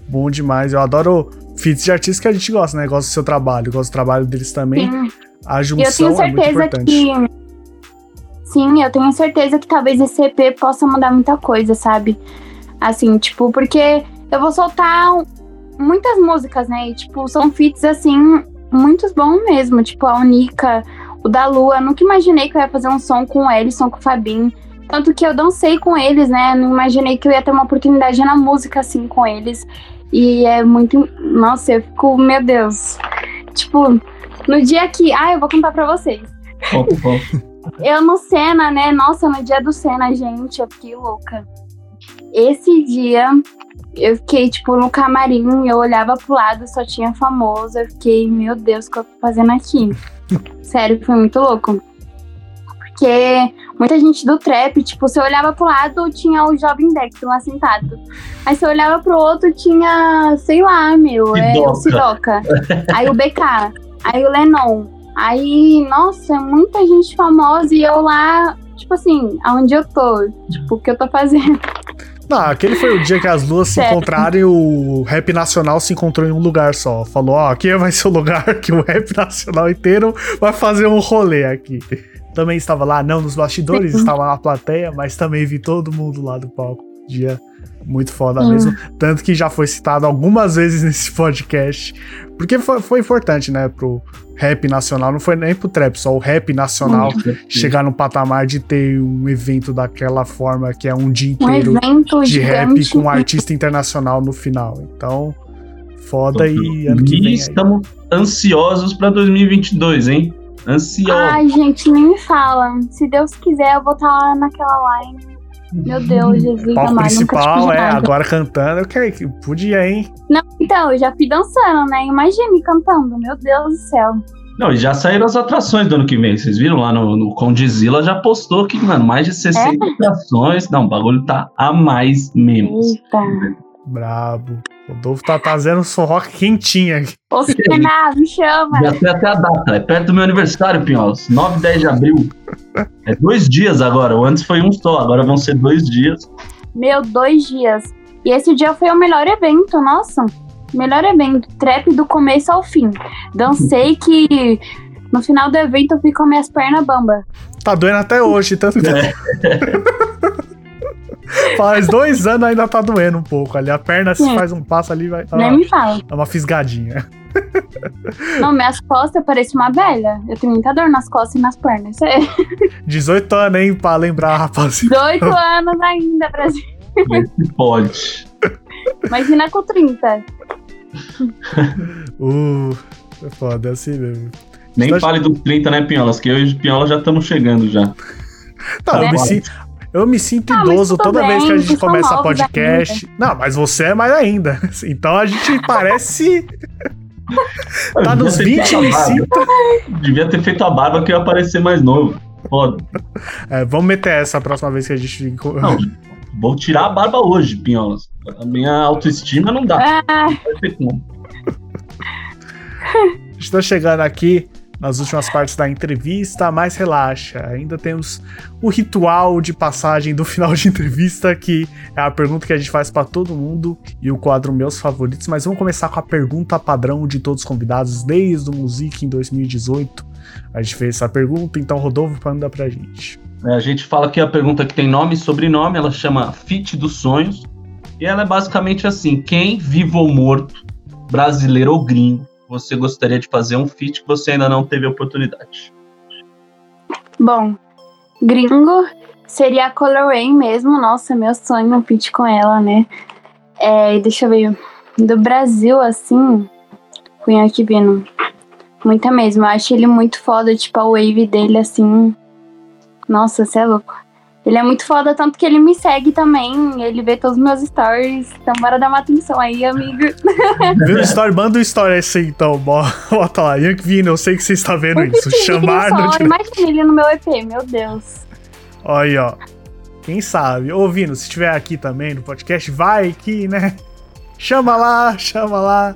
Bom demais. Eu adoro feats de artistas que a gente gosta, né? Gosto do seu trabalho, gosto do trabalho deles também. Sim. A eu junção tenho é muito certeza importante. que. Sim, eu tenho certeza que talvez esse EP possa mudar muita coisa, sabe? Assim, tipo, porque eu vou soltar muitas músicas, né? E, tipo, são feats, assim, muito bons mesmo. Tipo, a Unica, o da Lua. Eu nunca imaginei que eu ia fazer um som com o Ellison, com o Fabinho. Tanto que eu dancei com eles, né? Não imaginei que eu ia ter uma oportunidade na música, assim, com eles. E é muito. Nossa, eu fico, meu Deus. Tipo, no dia que. Ah, eu vou contar pra vocês. Eu no Senna, né? Nossa, no dia do Senna, gente, eu fiquei louca. Esse dia, eu fiquei, tipo, no camarim, eu olhava pro lado, só tinha famoso. Eu fiquei, meu Deus, o que eu tô fazendo aqui? Sério, foi muito louco. Porque muita gente do trap, tipo, você olhava pro lado, tinha o Jovem Dex lá sentado. Aí você olhava pro outro, tinha, sei lá, meu, é o Sidoca. Aí o BK, aí o Lennon. Aí, nossa, é muita gente famosa e eu lá, tipo assim, aonde eu tô? Tipo, o que eu tô fazendo? Não, aquele foi o dia que as duas se encontraram e o rap nacional se encontrou em um lugar só. Falou, ó, aqui vai ser o lugar que o rap nacional inteiro vai fazer um rolê aqui. Também estava lá, não nos bastidores, estava na plateia, mas também vi todo mundo lá do palco. Dia Muito foda hum. mesmo. Tanto que já foi citado algumas vezes nesse podcast. Porque foi, foi importante, né, pro rap nacional. Não foi nem pro trap, só o rap nacional hum. chegar no patamar de ter um evento daquela forma, que é um dia inteiro um de rap com um artista internacional no final. Então, foda e ano que vem. E estamos ansiosos para 2022, hein? Ansiosos. Ai, gente, nem me fala. Se Deus quiser, eu vou estar lá naquela line meu Deus, Jesus Palco amado, principal, é, agora cantando, eu queria que podia, hein? Não, então, eu já fui dançando, né? Imagine cantando, meu Deus do céu. Não, e já saíram as atrações do ano que vem. Vocês viram lá no, no Condizila, já postou que, mano, mais de 60 é? atrações. Não, o bagulho tá a mais mesmo. Eita. Brabo. Rodolfo tá fazendo um rock quentinho aqui. Ô, Senado, me chama. Já sei até a data. É perto do meu aniversário, Pinholos. 9 e 10 de abril. É dois dias agora. O antes foi um só. Agora vão ser dois dias. Meu, dois dias. E esse dia foi o melhor evento, nossa. Melhor evento. Trap do começo ao fim. Dancei que no final do evento eu fui com minhas pernas bamba. Tá doendo até hoje, tanto que. É. Faz dois anos ainda tá doendo um pouco ali. A perna, se é. faz um passo ali, vai. Nem me fala. Dá uma fisgadinha. Não, minhas costas parecem uma velha. Eu tenho muita dor nas costas e nas pernas. É. 18 anos, hein, pra lembrar, rapaziada. 18 anos ainda, Brasil. Esse pode. Imagina com 30. uh, é foda, é assim mesmo. Nem tá... fale dos 30, né, Pinholas? Que eu e o Pinhola já estamos chegando já. Tá, eu me, sinto, eu me sinto ah, idoso toda bem, vez que a gente começa podcast. Não, mas você é mais ainda. Então a gente parece. tá nos 20 e 5. Devia ter feito a barba que ia aparecer mais novo. Foda. É, vamos meter essa a próxima vez que a gente. Não, vou tirar a barba hoje, Pinholas. A minha autoestima não dá. Ah. Não Estou chegando aqui nas últimas partes da entrevista, mas relaxa, ainda temos o ritual de passagem do final de entrevista, que é a pergunta que a gente faz para todo mundo e o quadro Meus Favoritos, mas vamos começar com a pergunta padrão de todos os convidados desde o Music em 2018. A gente fez essa pergunta, então Rodolfo manda pra gente. É, a gente fala que a pergunta que tem nome e sobrenome, ela chama Fit dos Sonhos, e ela é basicamente assim: quem, vivo ou morto, brasileiro ou gringo, você gostaria de fazer um feat que você ainda não teve oportunidade? Bom, gringo seria a Color Rain mesmo. Nossa, meu sonho um feat com ela, né? É, deixa eu ver. Do Brasil, assim, fui aqui vendo. Muita mesmo. Eu acho ele muito foda, tipo, a wave dele, assim. Nossa, você é louco. Ele é muito foda, tanto que ele me segue também. Ele vê todos os meus stories. Então, bora dar uma atenção aí, amigo. Vê o story, manda o story assim, então. Bota lá. Young Vino, eu sei que você está vendo isso. Chamar no. Imagina ele no meu EP, meu Deus. Olha aí, ó. Quem sabe? Ô, Vino, se estiver aqui também no podcast, vai que, né? Chama lá, chama lá.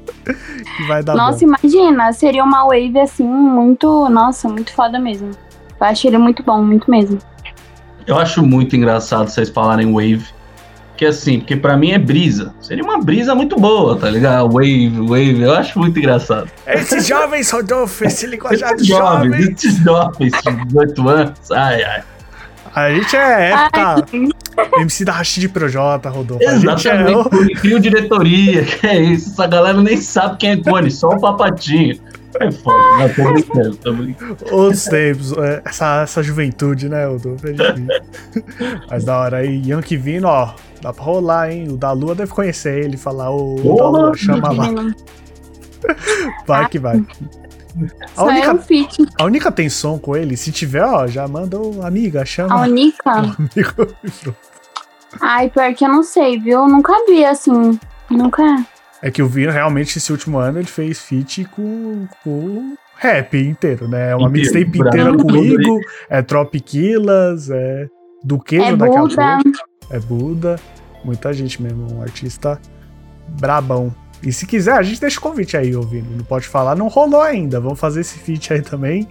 Que vai dar Nossa, bom. imagina. Seria uma wave assim, muito. Nossa, muito foda mesmo. Eu acho ele muito bom, muito mesmo. Eu acho muito engraçado vocês falarem wave. Que assim, porque para mim é brisa. Seria uma brisa muito boa, tá ligado? Wave, wave, eu acho muito engraçado. Esses jovens, Rodolfo, esse linguajar jovens. Esses jovens de 18 anos, ai, ai. A gente é época ai. MC da Rashid Projota, Rodolfo. Exatamente, a gente é... crio diretoria, que é isso. Essa galera nem sabe quem é Cone, só o Papatinho. É foda, mas tô brincando, tô brincando. Outros tempos, é, essa, essa juventude, né? É mas da hora aí, Yankee vindo, ó, dá pra rolar, hein? O da Lua deve conhecer ele, falar, ô, oh, da Lua, chama lá. Vai que vai. A única, é um a única tem som com ele, se tiver, ó, já manda o amiga, chama. A única? Ai, pior que eu não sei, viu? Nunca vi assim. Nunca. É que o Vino realmente esse último ano ele fez feat com, com rap inteiro, né? É uma mixtape inteira com o Igor, é Tropiquilas, é Duqueiro é daquela Buda. É Buda. Muita gente mesmo, um artista brabão. E se quiser, a gente deixa o convite aí, ouvindo. Não pode falar, não rolou ainda. Vamos fazer esse feat aí também.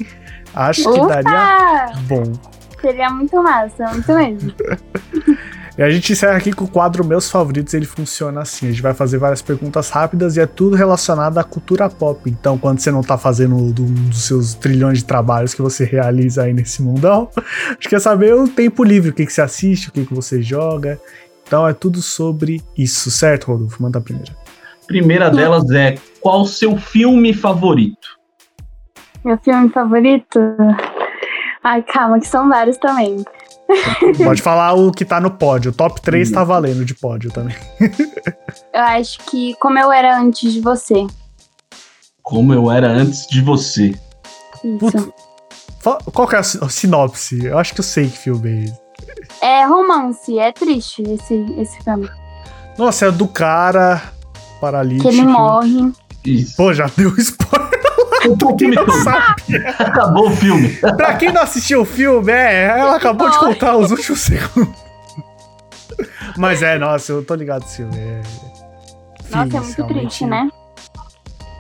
Acho Opa! que daria bom. Seria muito massa, muito mesmo. E a gente encerra aqui com o quadro Meus Favoritos. Ele funciona assim: a gente vai fazer várias perguntas rápidas e é tudo relacionado à cultura pop. Então, quando você não tá fazendo um dos seus trilhões de trabalhos que você realiza aí nesse mundão, a gente quer saber o tempo livre, o que, que você assiste, o que, que você joga. Então é tudo sobre isso, certo, Rodolfo? Manda a primeira. Primeira delas é qual o seu filme favorito? Meu filme favorito? Ai, calma, que são vários também. Pode falar o que tá no pódio. O top 3 tá valendo de pódio também. Eu acho que Como Eu Era Antes de Você. Como eu era antes de você. Isso. Puta. Qual que é a si- a sinopse? Eu acho que eu sei que filme é esse. É romance, é triste esse, esse filme. Nossa, é do cara paralítico. Que ele morre. Isso. Pô, já deu spoiler. Acabou o filme Não sabia. Acabou o filme. Pra quem não assistiu o filme, é, ela acabou de contar os últimos segundos. Mas é, nossa, eu tô ligado nesse filme. É... Nossa, é muito triste, né?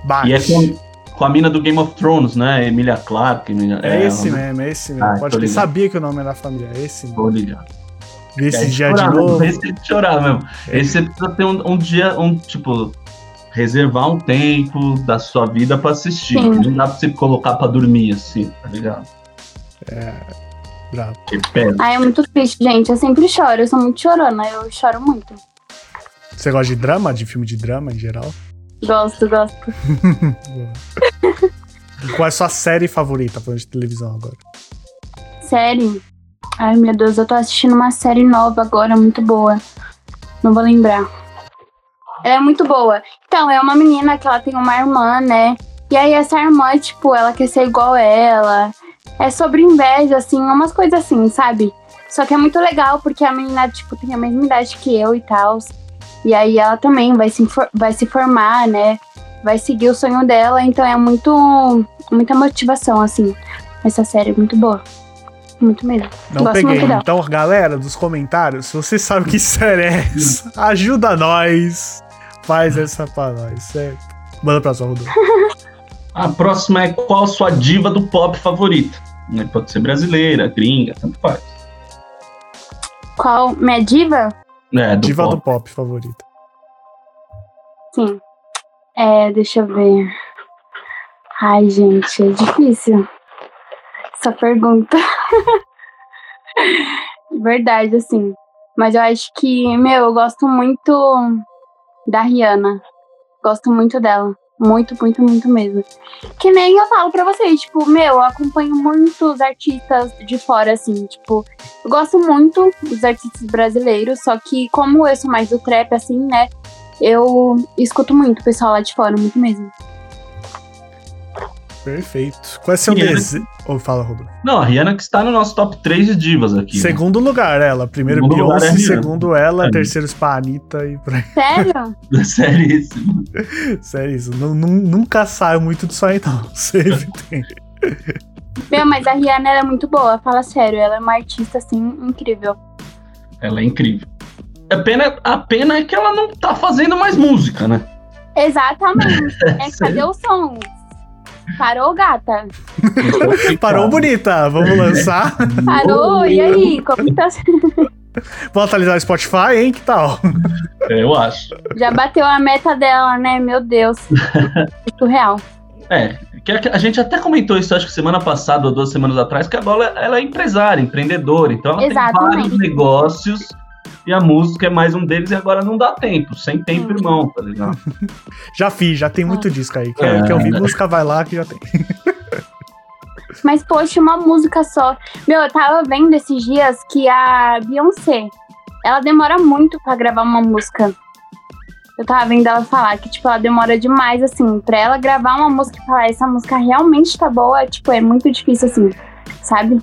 Bate. E é com, com a mina do Game of Thrones, né? Emilia Clarke. Emilia- É esse ela- mesmo, é esse mesmo. Ah, Pode que sabia que o nome era família. É esse mesmo. Tô ligado. Esse É dia de chorar mesmo, novo. Esse é de chorar mesmo. Esse você precisa ter um, um dia, um tipo, reservar um tempo da sua vida pra assistir. Sim. Não dá pra você colocar pra dormir assim, tá ligado? Bravo. Que pena. Ai, é muito triste, gente. Eu sempre choro, eu sou muito chorona, eu choro muito. Você gosta de drama? De filme de drama em geral? Gosto, gosto. Qual é a sua série favorita falando de televisão agora? Série. Ai, meu Deus, eu tô assistindo uma série nova agora, muito boa. Não vou lembrar. Ela é muito boa. Então, é uma menina que ela tem uma irmã, né? E aí essa irmã, tipo, ela quer ser igual ela. É sobre inveja, assim, umas coisas assim, sabe? Só que é muito legal porque a menina, tipo, tem a mesma idade que eu e tal. E aí ela também vai se, vai se formar, né? Vai seguir o sonho dela. Então é muito. muita motivação, assim. Essa série é muito boa. Muito mesmo. Não Gosto peguei. Então, galera, dos comentários, se você sabe que série é essa, ajuda nós. Faz essa pra nós, certo? Manda pra sua, Rodolfo. A próxima é qual a sua diva do pop favorita? Né, Pode ser brasileira, gringa, tanto faz. Qual? Minha diva? É, do Diva pop. do pop favorita. Sim. É, deixa eu ver. Ai, gente, é difícil. Essa pergunta. Verdade, assim. Mas eu acho que, meu, eu gosto muito da Rihanna. Gosto muito dela. Muito, muito, muito mesmo. Que nem eu falo pra vocês, tipo, meu, eu acompanho muitos artistas de fora, assim, tipo, eu gosto muito dos artistas brasileiros, só que como eu sou mais do trap, assim, né, eu escuto muito o pessoal lá de fora, muito mesmo. Perfeito. Qual é seu Rihanna. desejo? Ou fala, Rodolfo. Não, a Rihanna que está no nosso top 3 de divas aqui. né? Segundo lugar, ela. Primeiro Segundo Beyoncé, é segundo ela, É. terceiro Spa Anitta e por aí. Sério? Seríssimo. Sério, isso. Nu- nu- nunca saio muito disso aí, não. Sempre tem. Meu, mas a Rihanna ela é muito boa, fala sério, ela é uma artista, assim, incrível. Ela é incrível. A pena, a pena é que ela não tá fazendo mais música, né? Exatamente. É, cadê o som? Parou, gata? Parou bonita. Vamos lançar. Parou? E aí? Como tá? Vamos atualizar o Spotify, hein? Que tal? É, eu acho. Já bateu a meta dela, né? Meu Deus. Muito real. É, que a a gente até comentou isso, acho que semana passada ou duas semanas atrás, que a bola ela é empresária, empreendedora, então ela Exatamente. tem vários negócios e a música é mais um deles e agora não dá tempo, sem tempo, Hum. irmão, tá ligado? Já fiz, já tem muito disco aí. Quer, É. quer ouvir música, vai lá que já tem. Mas, poxa, uma música só. Meu, eu tava vendo esses dias que a Beyoncé, ela demora muito pra gravar uma música. Eu tava vendo ela falar que, tipo, ela demora demais, assim, pra ela gravar uma música e falar, essa música realmente tá boa, tipo, é muito difícil, assim, sabe?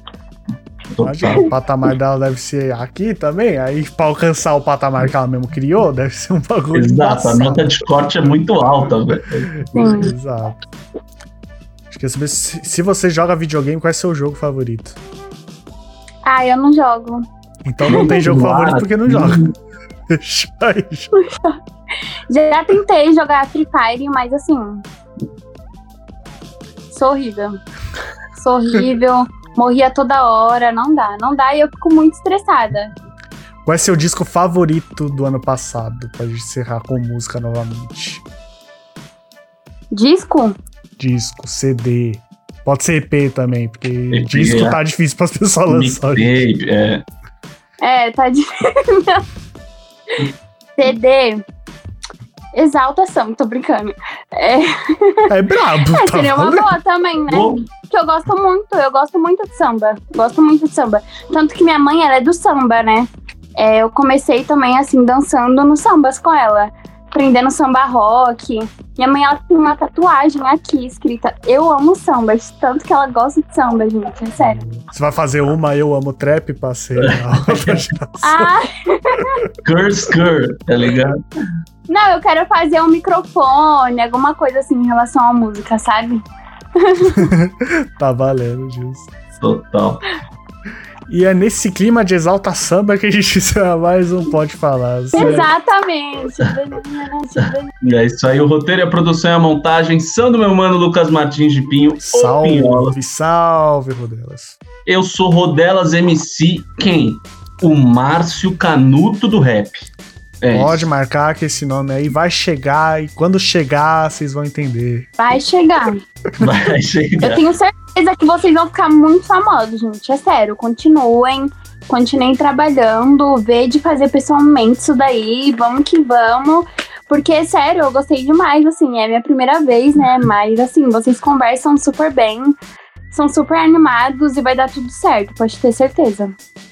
Imagina, o patamar dela deve ser aqui também. Aí, pra alcançar o patamar que ela mesmo criou, deve ser um bagulho Exato, a nota de corte é muito alta, velho. Exato. Acho que queria saber se, se você joga videogame, qual é seu jogo favorito? Ah, eu não jogo. Então não tem jogo favorito porque não joga. Já tentei jogar Free Fire, mas assim. Sou horrível. Sou horrível. Morria toda hora. Não dá, não dá. E eu fico muito estressada. Qual é seu disco favorito do ano passado? Pra gente encerrar com música novamente. Disco? Disco, CD. Pode ser EP também, porque EP, disco é. tá difícil pras pessoas lançarem. É. É, tá de. CD. Exaltação, tô brincando. É, É brabo. é tá seria uma boa também, né? Bom, Que eu gosto muito, eu gosto muito de samba. Gosto muito de samba. Tanto que minha mãe, ela é do samba, né? É, eu comecei também, assim, dançando nos sambas com ela. Aprendendo samba rock. Minha mãe, ela tem uma tatuagem aqui escrita Eu amo samba. Tanto que ela gosta de samba, gente. É sério. Você vai fazer uma Eu Amo Trap, parceiro. Ah, Curse Cur, tá ligado? não, eu quero fazer um microfone, alguma coisa assim em relação à música, sabe? tá valendo, justo. Total. E é nesse clima de exalta samba que a gente mais um Pode Falar. certo? Exatamente. E é isso aí, o roteiro, e a produção e a montagem são do meu mano Lucas Martins de Pinho, ou Pinhola. Salve, salve, Rodelas. Eu sou Rodelas MC, quem? O Márcio Canuto do rap. É Pode marcar que esse nome aí vai chegar e quando chegar vocês vão entender. Vai chegar. Isso. Vai chegar. Eu tenho certeza que vocês vão ficar muito famosos, gente. É sério. Continuem. Continuem trabalhando. Vê de fazer pessoalmente isso daí. Vamos que vamos. Porque, sério, eu gostei demais, assim. É minha primeira vez, né? Mas, assim, vocês conversam super bem. São super animados e vai dar tudo certo. Pode ter certeza.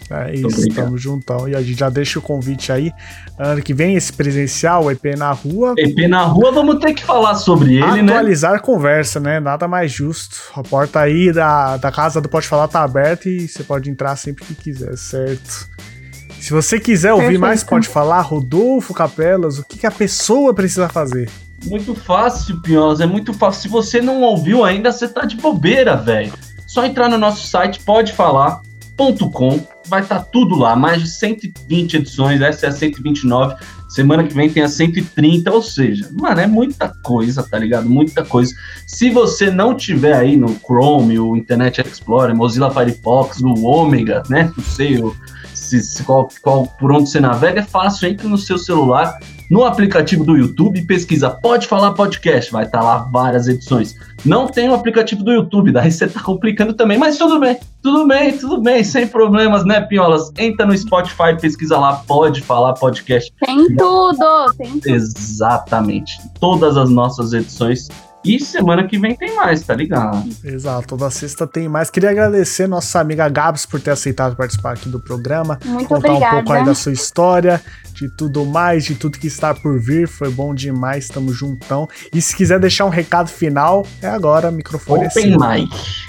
É isso, tamo juntão. E a gente já deixa o convite aí. Ano que vem, esse presencial, o EP na rua. EP na rua, vamos ter que falar sobre ele, né? Atualizar conversa, né? Nada mais justo. A porta aí da, da casa do Pode Falar tá aberta e você pode entrar sempre que quiser, certo? Se você quiser ouvir Perfeito. mais Pode Falar, Rodolfo Capelas, o que, que a pessoa precisa fazer? Muito fácil, Pinholas, é muito fácil. Se você não ouviu ainda, você tá de bobeira, velho. Só entrar no nosso site podefalar.com, vai estar tudo lá, mais de 120 edições, essa é a 129. Semana que vem tem a 130, ou seja, mano, é muita coisa, tá ligado? Muita coisa. Se você não tiver aí no Chrome, o Internet Explorer, Mozilla Firefox, o Omega, né? Não sei o, se, se qual, qual, por onde você navega, é fácil. Entre no seu celular, no aplicativo do YouTube, pesquisa Pode Falar Podcast, vai estar lá várias edições. Não tem o aplicativo do YouTube, daí você tá complicando também, mas tudo bem, tudo bem, tudo bem, sem problemas, né, Pinholas? Entra no Spotify, pesquisa lá Pode Falar Podcast. Tem tudo. Tem tudo. Exatamente. Todas as nossas edições. E semana que vem tem mais, tá ligado? Exato, toda sexta tem mais. Queria agradecer nossa amiga Gabs por ter aceitado participar aqui do programa. Muito contar um pouco aí obrigada. da sua história, de tudo mais, de tudo que está por vir. Foi bom demais, tamo juntão. E se quiser deixar um recado final, é agora, o microfone é Open seu. mic.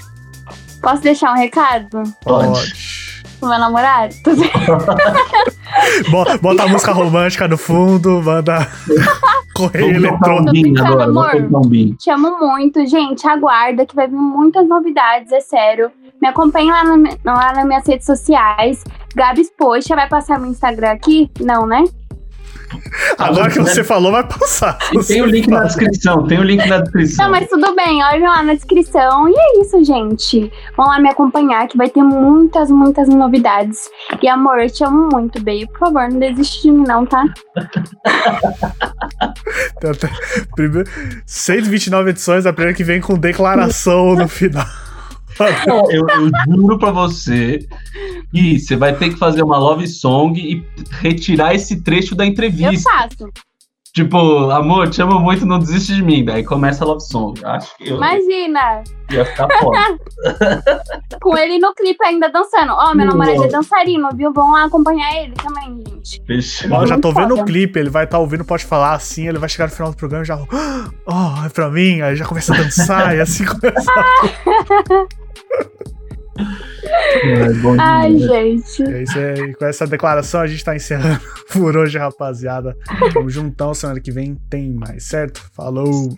Posso deixar um recado Pode. pro meu namorado? Tudo bem? Bo- Bota a música romântica no fundo, manda correio um eletrônico. bim. Te amo muito, gente. Aguarda que vai vir muitas novidades, é sério. Me acompanhe lá, na- lá nas minhas redes sociais. Gabs Poxa, vai passar meu Instagram aqui? Não, né? Agora que você falou, vai passar. E tem o link na descrição, tem o link na descrição. Não, mas tudo bem, olha lá na descrição. E é isso, gente. Vão lá me acompanhar que vai ter muitas, muitas novidades. E amor, eu te amo muito, baby. Por favor, não desiste de mim, não, tá? Tem até- Primeiro, 129 edições, a primeira que vem com declaração no final. Eu, eu juro pra você que você vai ter que fazer uma love song e retirar esse trecho da Eu entrevista. faço. Tipo, amor, te amo muito, não desiste de mim. Daí começa a love song. Acho que eu Imagina, ia ficar foda. com ele no clipe ainda dançando. Ó, meu Nossa. namorado é dançarino, viu? Vão lá acompanhar ele também, gente. Fechou. Ó, já tô Muito vendo o foda. clipe, ele vai estar ouvindo, pode falar assim, ele vai chegar no final do programa e já. Oh, é pra mim, aí já começa a dançar e assim começa. É bom Ai, gente. É isso aí. Com essa declaração a gente tá encerrando por hoje, rapaziada. Tamo juntão, semana que vem tem mais, certo? Falou!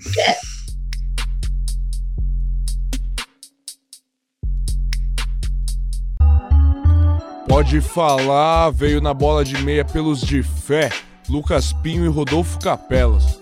Pode falar, veio na bola de meia pelos de fé, Lucas Pinho e Rodolfo Capelas.